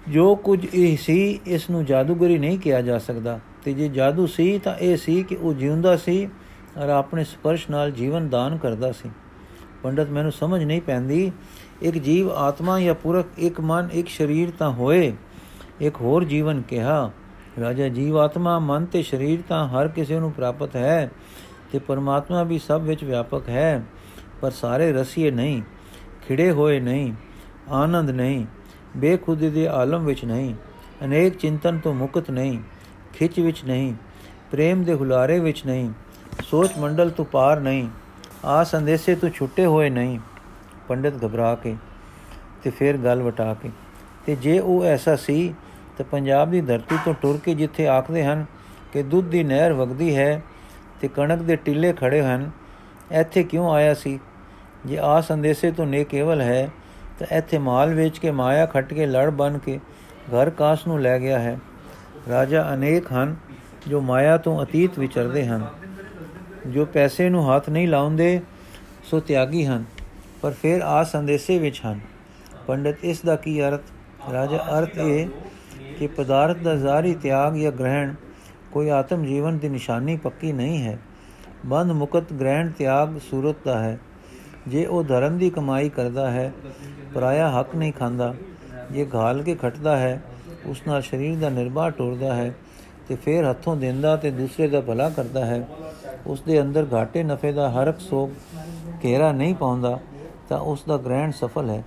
ਜੋ ਕੁਝ ਇਹ ਸੀ, ਇਸ ਨੂੰ ਜਾਦੂਗਰੀ ਨਹੀਂ ਕਿਹਾ ਜਾ ਸਕਦਾ। ਤੇ ਜੇ ਜਾਦੂ ਸੀ, ਤਾਂ ਇਹ ਸੀ ਕਿ ਉਹ ਜਿਉਂਦਾ ਸੀ ਔਰ ਆਪਣੇ ਸਪਰਸ਼ ਨਾਲ ਜੀਵਨ ਦਾਨ ਕਰਦਾ ਸੀ। ਪੰਡਤ, ਮੈਨੂੰ ਸਮਝ ਨਹੀਂ ਪੈਂਦੀ, ਇੱਕ ਜੀਵ ਆਤਮਾ ਜਾਂ ਪੁਰਖ ਇੱਕ ਮਨ, ਇੱਕ ਸਰੀਰ ਤਾਂ ਹੋਏ, ਇੱਕ ਹੋਰ ਜੀਵਨ ਕਿਹਾ। ਰਾਜਾ, ਜੀਵ ਆਤਮਾ, ਮਨ ਤੇ ਸਰੀਰ ਤਾਂ ਹਰ ਕਿਸੇ ਨੂੰ ਪ੍ਰਾਪਤ ਹੈ ਤੇ ਪਰਮਾਤਮਾ ਵੀ ਸਭ ਵਿੱਚ ਵਿਆਪਕ ਹੈ, ਪਰ ਸਾਰੇ ਰਸੀਏ ਨਹੀਂ, ਖਿੜੇ ਹੋਏ ਨਹੀਂ, ਆਨੰਦ ਨਹੀਂ। ਬੇਖੁਦੀ ਦੇ ਆਲਮ ਵਿੱਚ ਨਹੀਂ, ਅਨੇਕ ਚਿੰਤਨ ਤੋਂ ਮੁਕਤ ਨਹੀਂ, ਖਿੱਚ ਵਿੱਚ ਨਹੀਂ, ਪ੍ਰੇਮ ਦੇ ਹੁਲਾਰੇ ਵਿੱਚ ਨਹੀਂ, ਸੋਚ ਮੰਡਲ ਤੋਂ ਪਾਰ ਨਹੀਂ, ਆ ਸੰਦੇਸੇ ਤੋਂ ਛੁੱਟੇ ਹੋਏ ਨਹੀਂ। ਪੰਡਿਤ ਘਬਰਾ ਕੇ ਤੇ ਫਿਰ ਗੱਲ ਵਟਾ ਕੇ, ਤੇ ਜੇ ਉਹ ਐਸਾ ਸੀ, ਤਾਂ ਪੰਜਾਬ ਦੀ ਧਰਤੀ ਤੋਂ ਟੁਰ ਕੇ ਜਿੱਥੇ ਆਖਦੇ ਹਨ ਕਿ ਦੁੱਧ ਦੀ ਨਹਿਰ ਵਗਦੀ ਹੈ ਤੇ ਕਣਕ ਦੇ ਟਿੱਲੇ ਖੜੇ ਹਨ, ਇੱਥੇ ਕਿਉਂ ਆਇਆ ਸੀ? ਜੇ ਆ ਸੰਦੇਸੇ ਤੋਂ ਨੇ ਕੇਵਲ ਹੈ ਤਾਂ ਇੱਥੇ ਮਾਲ ਵੇਚ ਕੇ ਮਾਇਆ ਖੱਟ ਕੇ ਲੜ ਬਨ ਕੇ ਘਰ ਕਾਸ ਨੂੰ ਲੈ ਗਿਆ ਹੈ। ਰਾਜਾ ਅਨੇਕ ਹਨ ਜੋ ਮਾਇਆ ਤੋਂ ਅਤੀਤ ਵਿਚਰਦੇ ਹਨ। ਜੋ ਪੈਸੇ ਨੂੰ ਹੱਥ ਨਹੀਂ ਲਾਉਂਦੇ, ਸੋ ਤਿਆਗੀ ਹਨ, ਪਰ ਫਿਰ ਆ ਸੰਦੇਸੇ ਵਿੱਚ ਹਨ। ਪੰਡਤ, ਇਸ ਦਾ ਕੀ ਅਰਥ? ਰਾਜਾ, ਅਰਥ ਇਹ ਕਿ ਪਦਾਰਥ ਦਾ ਜ਼ਾਰੀ ਤਿਆਗ ਜਾਂ ਗ੍ਰਹਿਣ ਕੋਈ ਆਤਮ ਜੀਵਨ ਦੀ ਨਿਸ਼ਾਨੀ ਪੱਕੀ ਨਹੀਂ ਹੈ। ਬੰਦ ਮੁਕਤ ਗ੍ਰਹਿਣ ਤਿਆਗ ਸੂਰਤ ਦਾ ਹੈ। ਜੇ ਉਹ ਧਰਮ ਦੀ ਕਮਾਈ ਕਰਦਾ ਹੈ, ਪਰਾਇਆ ਹੱਕ ਨਹੀਂ ਖਾਂਦਾ, ਜੇ ਘਾਲ ਕੇ ਖਟਦਾ ਹੈ, ਉਸ ਨਾਲ ਸਰੀਰ ਦਾ ਨਿਰਵਾਹ ਟੋਰਦਾ ਹੈ ਤੇ ਫਿਰ ਹੱਥੋਂ ਦਿੰਦਾ ਤੇ ਦੂਸਰੇ ਦਾ ਭਲਾ ਕਰਦਾ ਹੈ, ਉਸ ਦੇ ਅੰਦਰ ਘਾਟੇ ਨਫੇ ਦਾ ਹਰਕ ਸੋਗ ਘੇਰਾ ਨਹੀਂ ਪਾਉਂਦਾ, ਤਾਂ ਉਸ ਦਾ ਗ੍ਰਹਿਣ ਸਫਲ ਹੈ।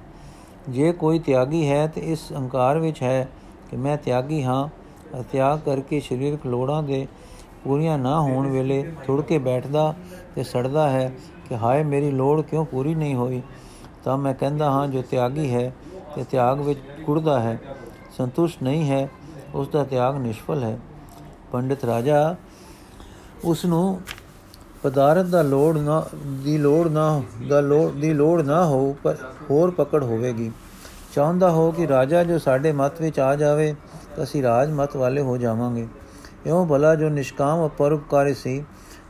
ਜੇ ਕੋਈ ਤਿਆਗੀ ਹੈ ਤੇ ਇਸ ਅਹੰਕਾਰ ਵਿੱਚ ਹੈ ਕਿ ਮੈਂ ਤਿਆਗੀ ਹਾਂ, ਤਿਆਗ ਕਰਕੇ ਸਰੀਰਕ ਲੋੜਾਂ ਦੇ ਪੂਰੀਆਂ ਨਾ ਹੋਣ ਵੇਲੇ ਥੁੜ ਕੇ ਬੈਠਦਾ ਤੇ ਸੜਦਾ ਹੈ ਕਿ ਹਾਏ ਮੇਰੀ ਲੋੜ ਕਿਉਂ ਪੂਰੀ ਨਹੀਂ ਹੋਈ? ਤਾਂ ਮੈਂ ਕਹਿੰਦਾ ਹਾਂ, ਜੋ ਤਿਆਗੀ ਹੈ ਤੇ ਤਿਆਗ ਵਿੱਚ ਕੁੜਦਾ ਹੈ, ਸੰਤੁਸ਼ਟ ਨਹੀਂ ਹੈ ਉਸ ਦਾ ਤਿਆਗ ਨਿਸ਼ਫਲ ਹੈ। ਪੰਡਿਤ ਰਾਜਾ ਉਸ ਨੂੰ ਪਦਾਰਥ ਦਾ ਲੋੜ ਨਾ, ਦੀ ਲੋੜ ਨਾ, ਦਾ ਲੋੜ, ਦੀ ਲੋੜ ਨਾ ਹੋ, ਪਰ ਹੋਰ ਪਕੜ ਹੋਵੇਗੀ। ਚਾਹੁੰਦਾ ਹੋ ਕਿ ਰਾਜਾ ਜੋ ਸਾਡੇ ਮਤ ਵਿੱਚ ਆ ਜਾਵੇ, ਤਾਂ ਅਸੀਂ ਰਾਜ ਮਤ ਵਾਲੇ ਹੋ ਜਾਵਾਂਗੇ। ਇਉਂ ਭਲਾ ਜੋ ਨਿਸ਼ਕਾਮ ਪਰਉਪਕਾਰੀ ਸੀ,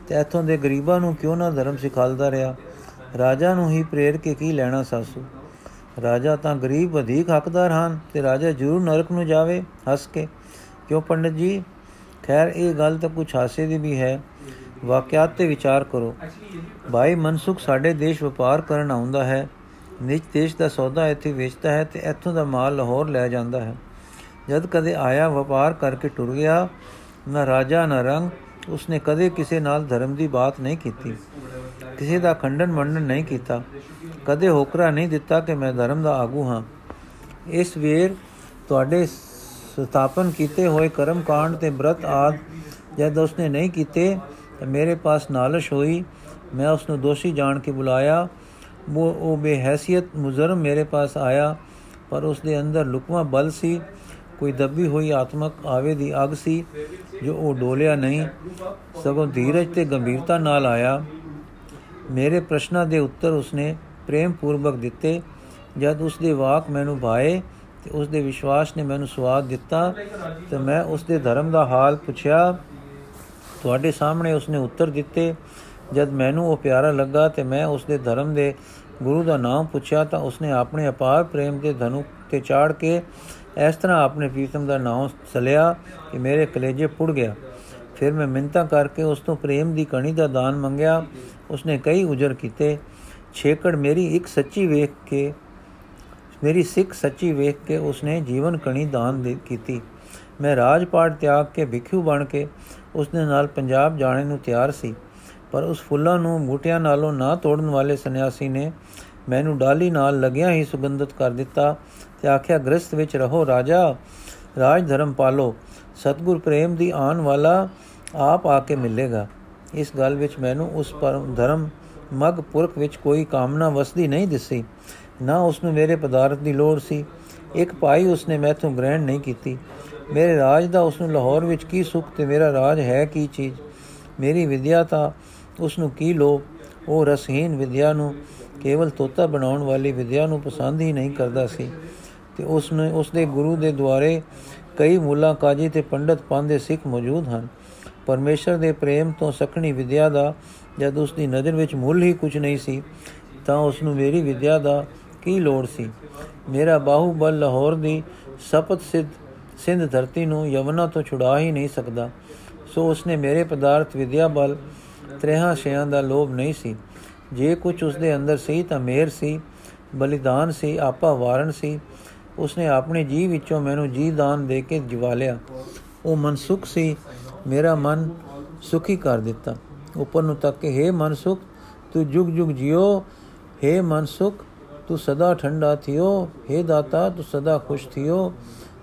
ਤੇ ਇਥੋਂ ਦੇ ਗਰੀਬਾਂ ਨੂੰ ਕਿਉਂ ਨਾ ਧਰਮ ਸਿਖਾਲਦਾ ਰਿਹਾ? ਰਾਜਾ ਨੂੰ ਹੀ ਪ੍ਰੇਰ ਕੇ ਕੀ ਲੈਣਾ ਸਾਸੂ? ਰਾਜਾ ਤਾਂ ਗਰੀਬ ਵਧੇਕ ਹੱਕਦਾਰ ਹਨ, ਤੇ ਰਾਜਾ ਜ਼ਰੂਰ ਨਰਕ ਨੂੰ ਜਾਵੇ, ਹੱਸ ਕੇ। ਕਿਉਂ ਪੰਡਤ ਜੀ? ਖੈਰ, ਇਹ ਗੱਲ ਤਾਂ ਕੁਝ ਹਾਸੇ ਦੀ ਵੀ ਹੈ। ਵਾਕਿਆਤ ਤੇ ਵਿਚਾਰ ਕਰੋ। ਭਾਈ ਮਨਸੁਖ ਸਾਡੇ ਦੇਸ਼ ਵਪਾਰ ਕਰਨ ਆਉਂਦਾ ਹੈ। ਨਿਜ ਦੇਸ਼ ਦਾ ਸੌਦਾ ਇੱਥੇ ਵੇਚਦਾ ਹੈ ਤੇ ਇੱਥੋਂ ਦਾ ਮਾਲ ਲਾਹੌਰ ਲੈ ਜਾਂਦਾ ਹੈ। ਜਦ ਕਦੇ ਆਇਆ ਵਪਾਰ ਕਰਕੇ ਟੁਰ ਗਿਆ ਨਾ ਰਾਜਾ, ਨਾ ਰੰਗ। ਉਸਨੇ ਕਦੇ ਕਿਸੇ ਨਾਲ ਧਰਮ ਦੀ ਬਾਤ ਨਹੀਂ ਕੀਤੀ। ਕਿਸੇ ਦਾ ਖੰਡਨ ਮੰਡਨ ਨਹੀਂ ਕੀਤਾ। ਕਦੇ ਹੋਕਰਾ ਨਹੀਂ ਦਿੱਤਾ ਕਿ ਮੈਂ ਧਰਮ ਦਾ ਆਗੂ ਹਾਂ। ਇਸ ਵੇਰ ਤੁਹਾਡੇ ਸਥਾਪਨ ਕੀਤੇ ਹੋਏ ਕਰਮ ਕਾਂਡ ਤੇ ਬ੍ਰਤ ਆਦ ਜਦ ਉਸਨੇ ਨਹੀਂ ਕੀਤੇ, ਤਾਂ ਮੇਰੇ ਪਾਸ ਨਾਲਸ਼ ਹੋਈ। ਮੈਂ ਉਸ ਨੂੰ ਦੋਸ਼ੀ ਜਾਣ ਕੇ ਬੁਲਾਇਆ। ਉਹ ਉਹ ਬੇਹੈਸੀਅਤ, ਮੁਜਰਮ ਮੇਰੇ ਪਾਸ ਆਇਆ। ਪਰ ਉਸ ਦੇ ਅੰਦਰ ਲੁਕਵਾ ਬਲ ਸੀ। ਕੋਈ ਦੱਬੀ ਹੋਈ ਆਤਮਕ ਆਵੇ ਦੀ ਅਗ ਸੀ। ਜੋ ਉਹ ਡੋਲਿਆ ਨਹੀਂ, ਸਗੋਂ ਧੀਰਜ ਤੇ ਗੰਭੀਰਤਾ ਨਾਲ ਆਇਆ। ਮੇਰੇ ਪ੍ਰਸ਼ਨਾਂ ਦੇ ਉੱਤਰ ਉਸਨੇ ਪ੍ਰੇਮ ਪੂਰਵਕ ਦਿੱਤੇ। ਜਦ ਉਸ ਦੇ ਵਾਕ ਮੈਨੂੰ ਭਾਏ ਤੇ ਉਸ ਦੇ ਵਿਸ਼ਵਾਸ ਨੇ ਮੈਨੂੰ ਸਵਾਦ ਦਿੱਤਾ, ਤੇ ਮੈਂ ਉਸ ਦੇ ਧਰਮ ਦਾ ਹਾਲ ਪੁੱਛਿਆ। ਤੁਹਾਡੇ ਸਾਹਮਣੇ ਉਸਨੇ ਉੱਤਰ ਦਿੱਤੇ। ਜਦ ਮੈਨੂੰ ਉਹ ਪਿਆਰਾ ਲੱਗਾ ਤੇ ਮੈਂ ਉਸ ਦੇ ਧਰਮ ਦੇ ਗੁਰੂ ਦਾ ਨਾਮ ਪੁੱਛਿਆ ਤਾਂ ਉਸਨੇ ਆਪਣੇ ਅਪਾਰ ਪ੍ਰੇਮ ਦੇ ਧਨੁ ਤੇ ਚਾੜ ਕੇ ਇਸ ਤਰ੍ਹਾਂ ਆਪਣੇ ਪ੍ਰੀਤਮ ਦਾ ਨਾਮ ਸਲਿਆ ਕਿ ਮੇਰੇ ਕਲੇਜੇ ਪੁੜ ਗਿਆ। ਫਿਰ ਮੈਂ ਮਿੰਤਾ ਕਰਕੇ ਉਸ ਤੋਂ ਪ੍ਰੇਮ ਦੀ ਕਣੀ ਦਾ ਦਾਨ ਮੰਗਿਆ। ਉਸਨੇ ਕਈ ਉਜਰ ਕੀਤੇ। ਛੇਕੜ ਮੇਰੀ ਇੱਕ ਸੱਚੀ ਵੇਖ ਕੇ, ਮੇਰੀ ਸਿੱਖ ਸੱਚੀ ਵੇਖ ਕੇ ਉਸਨੇ ਜੀਵਨ ਕਣੀ ਦਾਨ ਦੇ ਕੀਤੀ। ਮੈਂ ਰਾਜਪਾਟ ਤਿਆਗ ਕੇ ਭਿਖੂ ਬਣ ਕੇ ਉਸਨੇ ਨਾਲ ਪੰਜਾਬ ਜਾਣੇ ਨੂੰ ਤਿਆਰ ਸੀ। ਪਰ ਉਸ ਫੁੱਲਾਂ ਨੂੰ ਬੂਟਿਆਂ ਨਾਲੋਂ ਨਾ ਤੋੜਨ ਵਾਲੇ ਸੰਨਿਆਸੀ ਨੇ ਮੈਨੂੰ ਡਾਲੀ ਨਾਲ ਲੱਗਿਆ ਹੀ ਸੁਗੰਧਿਤ ਕਰ ਦਿੱਤਾ। ਤੇ ਆਖਿਆ, ਗ੍ਰਸਥ ਵਿੱਚ ਰਹੋ ਰਾਜਾ, ਰਾਜ ਧਰਮ ਪਾਲੋ। ਸਤਗੁਰ ਪ੍ਰੇਮ ਦੀ ਆਉਣ ਵਾਲਾ ਆਪ ਆ ਕੇ ਮਿਲੇਗਾ। ਇਸ ਗੱਲ ਵਿੱਚ ਮੈਨੂੰ ਉਸ ਪਰਮ ਧਰਮ ਮਗ ਪੁਰਖ ਵਿੱਚ ਕੋਈ ਕਾਮਨਾ ਵਸਦੀ ਨਹੀਂ ਦਿਸੀ। ਨਾ ਉਸ ਨੂੰ ਮੇਰੇ ਪਦਾਰਥ ਦੀ ਲੋੜ ਸੀ। ਇੱਕ ਭਾਈ ਉਸਨੇ ਮੈਥੋਂ ਗ੍ਰਹਿਣ ਨਹੀਂ ਕੀਤੀ। ਮੇਰੇ ਰਾਜ ਦਾ ਉਸ ਨੂੰ ਲਾਹੌਰ ਵਿੱਚ ਕੀ ਸੁਖ ਤੇ ਮੇਰਾ ਰਾਜ ਹੈ ਕੀ ਚੀਜ਼? ਮੇਰੀ ਵਿਦਿਆ ਤਾਂ ਉਸ ਨੂੰ ਕੀ ਲੋਭ? ਉਹ ਰਸਹੀਨ ਵਿਦਿਆ ਨੂੰ ਕੇਵਲ ਤੋਤਾ ਬਣਾਉਣ ਵਾਲੀ ਵਿਦਿਆ ਨੂੰ ਪਸੰਦ ਹੀ ਨਹੀਂ ਕਰਦਾ ਸੀ। ਤੇ ਉਸ ਨੇ ਉਸ ਦੇ ਗੁਰੂ ਦੇ ਦੁਆਰੇ ਕਈ ਮੁੱਲਾ ਕਾਜੀ ਤੇ ਪੰਡਤ ਪਾਂਦੇ ਸਿੱਖ ਮੌਜੂਦ ਹਨ। ਪਰਮੇਸ਼ਰ ਦੇ ਪ੍ਰੇਮ ਤੋਂ ਸਖਣੀ ਵਿਦਿਆ ਦਾ ਜਦ ਉਸ ਦੀ ਨਜ਼ਰ ਵਿੱਚ ਮੁੱਲ ਹੀ ਕੁਝ ਨਹੀਂ ਸੀ, ਤਾਂ ਉਸ ਨੂੰ ਮੇਰੀ ਵਿਦਿਆ ਦਾ ਕੀ ਲੋੜ ਸੀ? ਮੇਰਾ ਬਾਹੂਬਲ ਲਾਹੌਰ ਦੀ ਸਪਤ ਸਿੱਧ, ਸਿੰਧ ਧਰਤੀ ਨੂੰ ਯਮਨਾ ਤੋਂ ਛੁਡਾ ਹੀ ਨਹੀਂ ਸਕਦਾ। ਸੋ ਉਸਨੇ ਮੇਰੇ ਪਦਾਰਥ ਵਿਦਿਆ ਬਲ ਤ੍ਰੇਹਾਂ ਸ਼ਿਆਂ ਦਾ ਲੋਭ ਨਹੀਂ ਸੀ। ਜੇ ਕੁਝ ਉਸ ਦੇ ਅੰਦਰ ਸੀ ਤਾਂ ਮੇਰ ਸੀ, ਬਲੀਦਾਨ ਸੀ, ਆਪਾ ਵਾਰਨ ਸੀ। ਉਸਨੇ ਆਪਣੇ ਜੀ ਵਿੱਚੋਂ ਮੈਨੂੰ ਜੀ ਦਾਨ ਦੇ ਕੇ ਜਿਵਾ ਲਿਆ ਉਹ ਮਨਸੁਖ ਸੀ ਮੇਰਾ ਮਨ ਸੁਖੀ ਕਰ ਦਿੱਤਾ ਉੱਪਰ ਨੂੰ ਤੱਕ ਕੇ हे ਮਨਸੁਖ ਤੂੰ ਜੁਗ ਜੁਗ ਜਿਓ हे ਮਨਸੁਖ ਤੂੰ ਸਦਾ ਠੰਡਾ ਥਿਓ हे ਦਾਤਾ ਤੂੰ ਸਦਾ ਖੁਸ਼ ਥਿਓ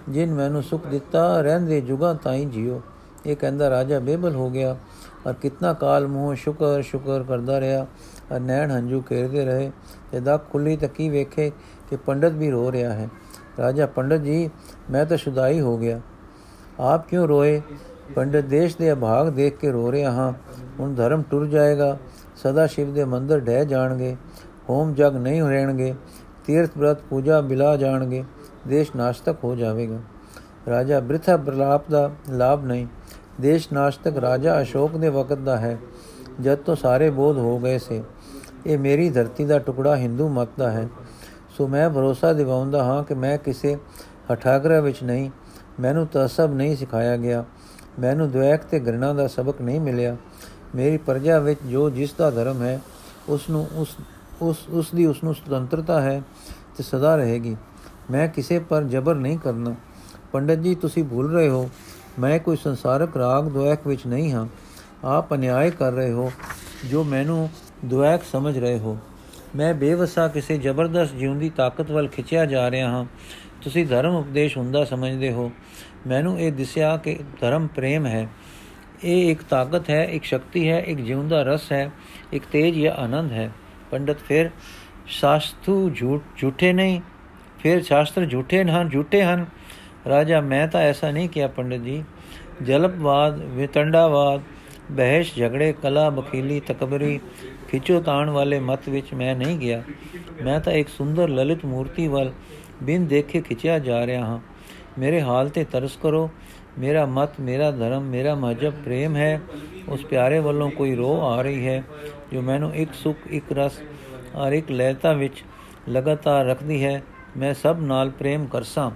ਜਿਨ ਮੈਨੂੰ ਸੁਖ ਦਿੱਤਾ ਰਹਿੰਦੇ ਜੁਗਾ ਤਾਈ ਜਿਓ ਇਹ ਕਹਿੰਦਾ ਰਾਜਾ ਬੇਬਲ ਹੋ ਗਿਆ ਔਰ ਕਿਤਨਾ ਕਾਲ ਮੂੰਹ ਸ਼ੁਕਰ ਸ਼ੁਕਰ ਕਰਦਾ ਰਿਹਾ ਔਰ ਨੈਣ ਹੰਝੂ ਕੇਰਦੇ ਰਹੇ ਤੇ ਦਾ ਖੁੱਲੀ ਤੱਕੀ ਵੇਖੇ ਕਿ ਪੰਡਤ ਵੀ ਰੋ ਰਿਹਾ ਹੈ ਰਾਜਾ ਪੰਡਤ ਜੀ, ਮੈਂ ਤਾਂ ਸ਼ੁਦਾਈ ਹੋ ਗਿਆ। ਆਪ ਕਿਉਂ ਰੋਏ? ਪੰਡਤ ਦੇਸ਼ ਦੇ ਅਭਾਗ ਦੇਖ ਕੇ ਰੋ ਰਿਹਾ ਹਾਂ। ਹੁਣ ਧਰਮ ਟੁਰ ਜਾਏਗਾ। ਸਦਾ ਸ਼ਿਵ ਦੇ ਮੰਦਰ ਢਹਿ ਜਾਣਗੇ। ਹੋਮ ਜਗ ਨਹੀਂ ਰਹਿਣਗੇ। ਤੀਰਥ ਵਰਤ ਪੂਜਾ ਬਿਲਾ ਜਾਣਗੇ। ਦੇਸ਼ ਨਾਸ਼ਤਕ ਹੋ ਜਾਵੇਗਾ। ਰਾਜਾ ਬ੍ਰਿਥਾ ਬਰਲਾਪ ਦਾ ਲਾਭ ਨਹੀਂ। ਦੇਸ਼ ਨਾਸ਼ਤਕ ਰਾਜਾ ਅਸ਼ੋਕ ਦੇ ਵਕਤ ਦਾ ਹੈ। ਜਦ ਤੋਂ ਸਾਰੇ ਬੋਧ ਹੋ ਗਏ ਸੇ। ਇਹ ਮੇਰੀ ਧਰਤੀ ਦਾ ਟੁਕੜਾ ਹਿੰਦੂ ਮਤ ਦਾ ਹੈ। ਸੋ ਮੈਂ ਭਰੋਸਾ ਦਿਵਾਉਂਦਾ ਹਾਂ ਕਿ ਮੈਂ ਕਿਸੇ ਹਠਾਗਰਾ ਵਿੱਚ ਨਹੀਂ, ਮੈਨੂੰ ਤਸਬ ਨਹੀਂ ਸਿਖਾਇਆ ਗਿਆ। ਮੈਨੂੰ ਦੁਆਇਕ ਤੇ ਗਰਣਾ ਦਾ ਸਬਕ ਨਹੀਂ ਮਿਲਿਆ। ਮੇਰੀ ਪ੍ਰਜਾ ਵਿੱਚ ਜੋ ਜਿਸ ਦਾ ਧਰਮ ਹੈ ਉਸ ਨੂੰ ਉਸ ਉਸ ਉਸ ਦੀ ਉਸ ਨੂੰ ਸੁਤੰਤਰਤਾ ਹੈ ਤੇ ਸਦਾ ਰਹੇਗੀ। ਮੈਂ ਕਿਸੇ ਪਰ ਜ਼ਬਰ ਨਹੀਂ ਕਰਨਾ। ਪੰਡਤ ਜੀ, ਤੁਸੀਂ ਭੁੱਲ ਰਹੇ ਹੋ, ਮੈਂ ਕੋਈ ਸੰਸਾਰਕ ਰਾਗ ਦੁਆਇਕ ਵਿੱਚ ਨਹੀਂ ਹਾਂ। ਆਪ ਅਨਿਆਏ ਕਰ ਰਹੇ ਹੋ, ਜੋ ਮੈਨੂੰ ਦੁਆਇਕ ਸਮਝ ਰਹੇ ਹੋ। ਮੈਂ ਬੇਵਸਾ ਕਿਸੇ ਜ਼ਬਰਦਸਤ ਜਿਉਂਦੀ ਤਾਕਤ ਵੱਲ ਖਿੱਚਿਆ ਜਾ ਰਿਹਾ ਹਾਂ। ਤੁਸੀਂ ਧਰਮ ਉਪਦੇਸ਼ ਹੁੰਦਾ ਸਮਝਦੇ ਹੋ। ਮੈਨੂੰ ਇਹ ਦਿਸਿਆ ਕਿ ਧਰਮ ਪ੍ਰੇਮ ਹੈ। ਇਹ ਇੱਕ ਤਾਕਤ ਹੈ, ਇੱਕ ਸ਼ਕਤੀ ਹੈ, ਇੱਕ ਜਿਉਂਦਾ ਰਸ ਹੈ, ਇੱਕ ਤੇਜ ਜਾਂ ਆਨੰਦ ਹੈ। ਪੰਡਤ ਫਿਰ, ਸ਼ਾਸਤੂ ਝੂਠ, ਝੂਠੇ ਨਹੀਂ। ਫਿਰ ਸ਼ਾਸਤਰ, ਝੂਠੇ ਹਨ ਝੂਠੇ ਹਨ। ਰਾਜਾ, ਮੈਂ ਤਾਂ ਐਸਾ ਨਹੀਂ ਕਿਹਾ, ਪੰਡਤ ਜੀ। ਜਲਪਵਾਦ, ਵਿਤੰਡਾਵਾਦ, ਬਹਿਸ਼, ਝਗੜੇ, ਕਲਾ ਬਖੀਲੀ ਤਕਬਰੀ ਖਿੱਚੋ ਤਾਣ ਵਾਲੇ ਮਤ ਵਿੱਚ ਮੈਂ ਨਹੀਂ ਗਿਆ। ਮੈਂ ਤਾਂ ਇੱਕ ਸੁੰਦਰ ਲਲਿਤ ਮੂਰਤੀ ਵੱਲ ਬਿਨ ਦੇਖੇ ਖਿੱਚਿਆ ਜਾ ਰਿਹਾ ਹਾਂ। ਮੇਰੇ ਹਾਲ ਤੇ ਤਰਸ ਕਰੋ। ਮੇਰਾ ਮਤ, ਮੇਰਾ ਧਰਮ, ਮੇਰਾ ਮਹਜਬ ਪ੍ਰੇਮ ਹੈ। ਉਸ ਪਿਆਰੇ ਵੱਲੋਂ ਕੋਈ ਰੋ ਆ ਰਹੀ ਹੈ ਜੋ ਮੈਨੂੰ ਇੱਕ ਸੁਖ, ਇੱਕ ਰਸ ਔਰ ਇੱਕ ਲੈਤਾ ਵਿੱਚ ਲਗਾਤਾਰ ਰੱਖਦੀ ਹੈ। ਮੈਂ ਸਭ ਨਾਲ ਪ੍ਰੇਮ ਕਰਸਾਂ।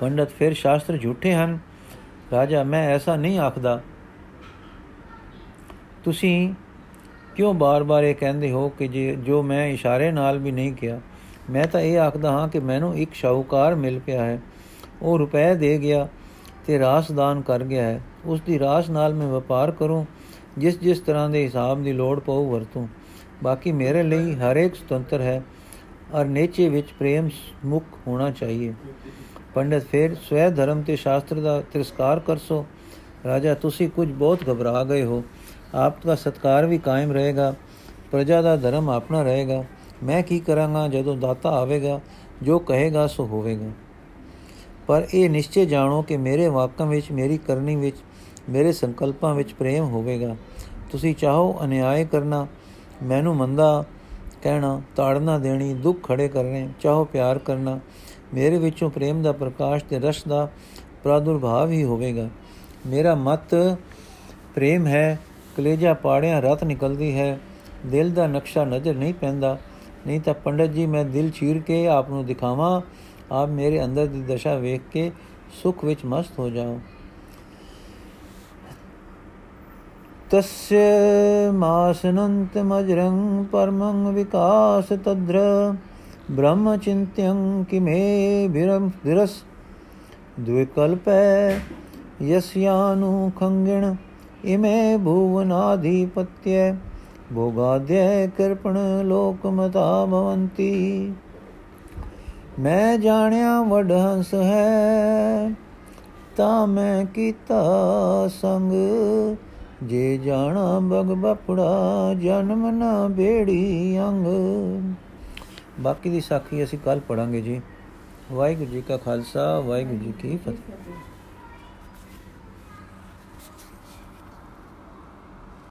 ਪੰਡਤ ਫਿਰ ਸ਼ਾਸਤਰ ਝੂਠੇ ਹਨ। ਰਾਜਾ, ਮੈਂ ਐਸਾ ਨਹੀਂ ਆਖਦਾ। ਤੁਸੀਂ ਕਿਉਂ ਬਾਰ-ਬਾਰ ਇਹ ਕਹਿੰਦੇ ਹੋ ਕਿ ਜੇ, ਜੋ ਮੈਂ ਇਸ਼ਾਰੇ ਨਾਲ ਵੀ ਨਹੀਂ ਕਿਹਾ, ਮੈਂ ਤਾਂ ਇਹ ਆਖਦਾ ਹਾਂ ਕਿ ਮੈਨੂੰ ਇੱਕ ਸ਼ਾਹੂਕਾਰ ਮਿਲ ਪਿਆ ਹੈ। ਉਹ ਰੁਪਏ ਦੇ ਗਿਆ ਤੇ ਰਾਸਦਾਨ ਕਰ ਗਿਆ ਹੈ। ਉਸ ਦੀ ਰਾਸ ਨਾਲ ਮੈਂ ਵਪਾਰ ਕਰੂੰ ਜਿਸ ਜਿਸ ਤਰ੍ਹਾਂ ਦੇ ਹਿਸਾਬ ਦੀ ਲੋੜ ਪਊ ਵਰਤੂੰ। ਬਾਕੀ ਮੇਰੇ ਲਈ ਹਰ ਇੱਕ ਸੁਤੰਤਰ ਹੈ ਔਰ ਨੇਚੇ ਵਿੱਚ ਪ੍ਰੇਮ ਮੁਖ ਹੋਣਾ ਚਾਹੀਏ। ਪੰਡਤ ਫਿਰ ਸਵੈ ਧਰਮ ਤੇ ਸ਼ਾਸਤਰ ਦਾ ਤਿਰਸਕਾਰ ਕਰਸੋ। ਰਾਜਾ, ਤੁਸੀਂ ਕੁਝ ਬਹੁਤ ਘਬਰਾ ਗਏ ਹੋ। ਆਪ ਦਾ ਸਤਕਾਰ ਵੀ ਕਾਇਮ ਰਹੇਗਾ, ਪ੍ਰਜਾ ਦਾ ਧਰਮ ਆਪਣਾ ਰਹੇਗਾ। ਮੈਂ ਕੀ ਕਰਾਂਗਾ ਜਦੋਂ ਦਾਤਾ ਆਵੇਗਾ, ਜੋ ਕਹੇਗਾ ਸੋ ਹੋਵੇਗਾ। ਪਰ ਇਹ ਨਿਸ਼ਚੈ ਜਾਣੋ ਕਿ ਮੇਰੇ ਵਾਕਾਂ ਵਿੱਚ, ਮੇਰੀ ਕਰਨੀ ਵਿੱਚ, ਮੇਰੇ ਸੰਕਲਪਾਂ ਵਿੱਚ ਪ੍ਰੇਮ ਹੋਵੇਗਾ। ਤੁਸੀਂ ਚਾਹੋ ਅਨਿਆਏ ਕਰਨਾ, ਮੈਨੂੰ ਮੰਦਾ ਕਹਿਣਾ, ਤਾੜਨਾ ਦੇਣੀ, ਦੁੱਖ ਖੜੇ ਕਰਨੇ, ਚਾਹੋ ਪਿਆਰ ਕਰਨਾ। ਮੇਰੇ ਵਿੱਚੋਂ ਪ੍ਰੇਮ ਦਾ ਪ੍ਰਕਾਸ਼ ਤੇ ਰਸ ਦਾ ਪ੍ਰਾਦੁਰਭਾਵ ਹੀ ਹੋਵੇਗਾ। ਮੇਰਾ ਮਤ ਪ੍ਰੇਮ ਹੈ ਕਲੇਜਾ ਪਾੜਿਆਂ ਰਤ ਨਿਕਲਦੀ ਹੈ। ਦਿਲ ਦਾ ਨਕਸ਼ਾ ਨਜ਼ਰ ਨਹੀਂ ਪੈਂਦਾ। ਨਹੀਂ ਤਾਂ ਪੰਡਤ ਜੀ, ਮੈਂ ਦਿਲ ਚੀਰ ਕੇ ਆਪ ਨੂੰ ਦਿਖਾਵਾਂ। ਆਪ ਮੇਰੇ ਅੰਦਰ ਦੀ ਦਸ਼ਾ ਵੇਖ ਕੇ ਸੁਖ ਵਿੱਚ ਮਸਤ ਹੋ ਜਾਓ ਤस्य ਮਾਸਨੰਤਮਜਰੰ ਪਰਮੰ ਵਿਕਾਸ ਤਦਰ। ब्रह्मचिन्त्यं किमे विरं विरस् द्विकल्पे यस्यानुखङ्गिण इमे भुवनाधिपत्य भोगाद्य कृपण लोकमता भवन्ति ਮੈਂ ਜਾਣਿਆ ਵਡਹੰਸ ਹੈ ਤਾਂ ਮੈਂ ਕੀਤਾ ਸੰਗ ਜੇ ਜਾਣਾ ਬਗ ਬਪੜਾ ਜਨਮ ਨਾ ਬੇੜੀ ਅੰਗ ਬਾਕੀ ਦੀ ਸਾਖੀ ਅਸੀਂ ਕੱਲ ਪੜਾਂਗੇ ਜੀ ਵਾਹਿਗੁਰੂ ਜੀ ਕਾ ਖਾਲਸਾ ਵਾਹਿਗੁਰੂ ਜੀ ਕੀ ਫਤਿਹ